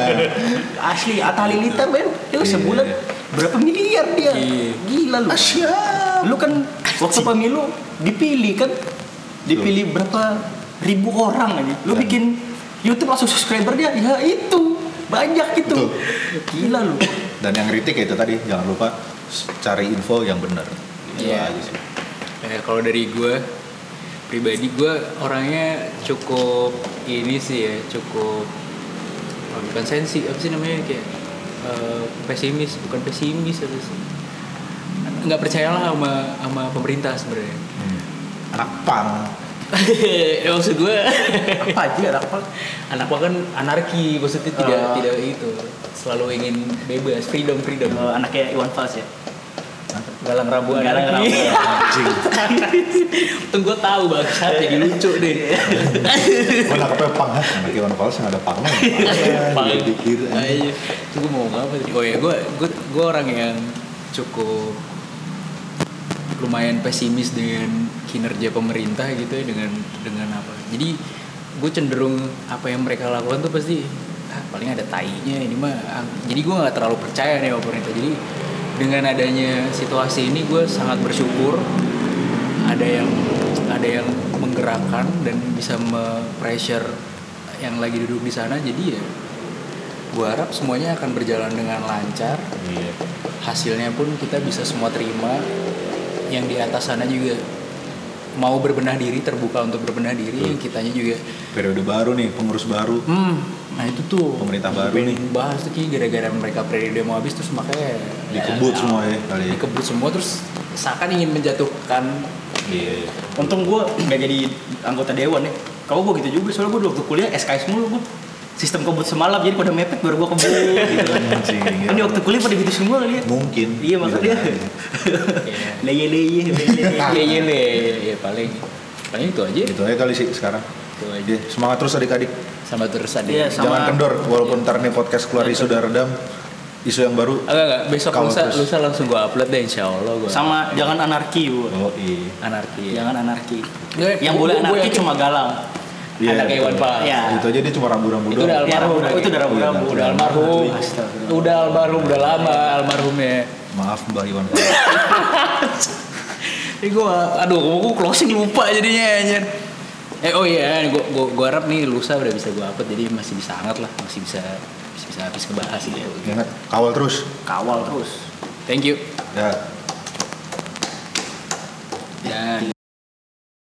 Speaker 1: <laughs> Asli Atta Halilintar men. Itu
Speaker 3: Iya.
Speaker 1: sebulan berapa miliar dia?
Speaker 2: Iya.
Speaker 1: gila lu. Lu kan waktu pemilu dipilih kan? Dipilih berapa ribu orang aja lu
Speaker 3: Dan-
Speaker 1: bikin YouTube langsung subscriber dia ya itu banyak itu
Speaker 3: Betul.
Speaker 1: gila lu
Speaker 3: Dan yang kritik ya itu tadi jangan lupa cari info yang benar. Itu
Speaker 2: Iya.
Speaker 3: aja sih.
Speaker 2: Eh, kalau dari gue pribadi gue orangnya cukup ini sih ya cukup oh, bukan sensi apa sih namanya kayak eh, pesimis bukan pesimis apa sih nggak percayalah sama sama pemerintah sebenarnya
Speaker 3: Hmm. Anak pang. <laughs>
Speaker 2: ya, maksud gue
Speaker 1: apa aja anak apa
Speaker 2: anak gua kan anarki maksudnya tidak
Speaker 1: Oh.
Speaker 2: tidak itu selalu ingin bebas freedom freedom
Speaker 1: Eh, anaknya Iwan Fals ya
Speaker 2: galang rabu
Speaker 1: Galang Rabu.
Speaker 3: Anjing.
Speaker 2: Tuh gue tahu bangsat jadi lucu deh
Speaker 3: Gua nangkepnya pang kan. Anak Iwan Fals yang ada pangnya.
Speaker 2: Pang.
Speaker 3: Dipikir.
Speaker 2: Ayo, itu gue mau ngomong apa tadi? Oh ya, gue gue gue orang yang cukup lumayan pesimis dengan kinerja pemerintah gitu ya dengan dengan apa. Jadi gue cenderung apa yang mereka lakukan tuh pasti ah, paling ada tainya ini mah. ah." Jadi gue nggak terlalu percaya nih sama pemerintah. Jadi dengan adanya situasi ini gue sangat bersyukur ada yang ada yang menggerakkan dan bisa me-pressure yang lagi duduk di sana jadi ya gue harap semuanya akan berjalan dengan lancar
Speaker 3: Iya.
Speaker 2: hasilnya pun kita bisa semua terima yang di atas sana juga mau berbenah diri terbuka untuk berbenah diri yang kitanya juga
Speaker 3: Periode baru nih, pengurus baru.
Speaker 2: hmm nah itu tuh
Speaker 3: Pemerintah baru nih.
Speaker 2: bahas tuh Ki, gara-gara mereka periode mau habis terus makanya
Speaker 3: Dikebut semua ya kali ya.
Speaker 2: dikebut semua terus seakan ingin menjatuhkan
Speaker 3: Iya.
Speaker 1: untung gue nggak jadi anggota dewan ya kalau gue gitu juga soalnya gue waktu kuliah SKS mulu gue sistem kebut semalam jadi pada mepet baru gue kebut gitu kan
Speaker 3: Anjing.
Speaker 1: ini waktu kuliah pada gitu semua kali ya
Speaker 3: Mungkin.
Speaker 1: iya.
Speaker 2: Iya. <laughs>
Speaker 1: leye leye leye
Speaker 2: Iya iya le, ya paling paling itu aja.
Speaker 3: Itu aja kali sih sekarang.
Speaker 2: Itu aja.
Speaker 3: Semangat terus adik-adik.
Speaker 2: Sama terus ada.
Speaker 1: Iya, sama-
Speaker 3: Jangan kendor walaupun ntar nih podcast keluar isu udah redam. Isu yang baru.
Speaker 2: Agak enggak, besok lusa,
Speaker 3: terus.
Speaker 2: lusa langsung gua upload deh insya Allah gua.
Speaker 1: sama jangan anarki bu
Speaker 3: Oh iya.
Speaker 2: anarki.
Speaker 1: jangan anarki
Speaker 2: Nggak,
Speaker 1: yang
Speaker 2: gua-
Speaker 1: boleh
Speaker 2: gua
Speaker 1: anarki cuma galang
Speaker 3: Iya.
Speaker 2: Anak Iwan Fals.
Speaker 1: Iya.
Speaker 3: Itu aja dia cuma rambu-rambu
Speaker 2: Itu udah
Speaker 3: doang.
Speaker 1: Ya,
Speaker 2: almarhum.
Speaker 1: rambu- itu udah rambu-rambu.
Speaker 3: Iya,
Speaker 2: Udah almarhum. Udah almarhum, udah lama almarhumnya.
Speaker 3: Maaf Mbak Iwan Fals. <laughs>
Speaker 2: Ini gua aduh gua closing lupa jadinya anjir. Eh oh iya, gua, gua, gua harap nih lusa udah bisa gua upload jadi masih bisa hangat lah, masih bisa masih bisa habis kebahas gitu.
Speaker 3: Ingat kawal terus.
Speaker 1: kawal terus
Speaker 2: Thank you.
Speaker 3: Ya.
Speaker 2: Dan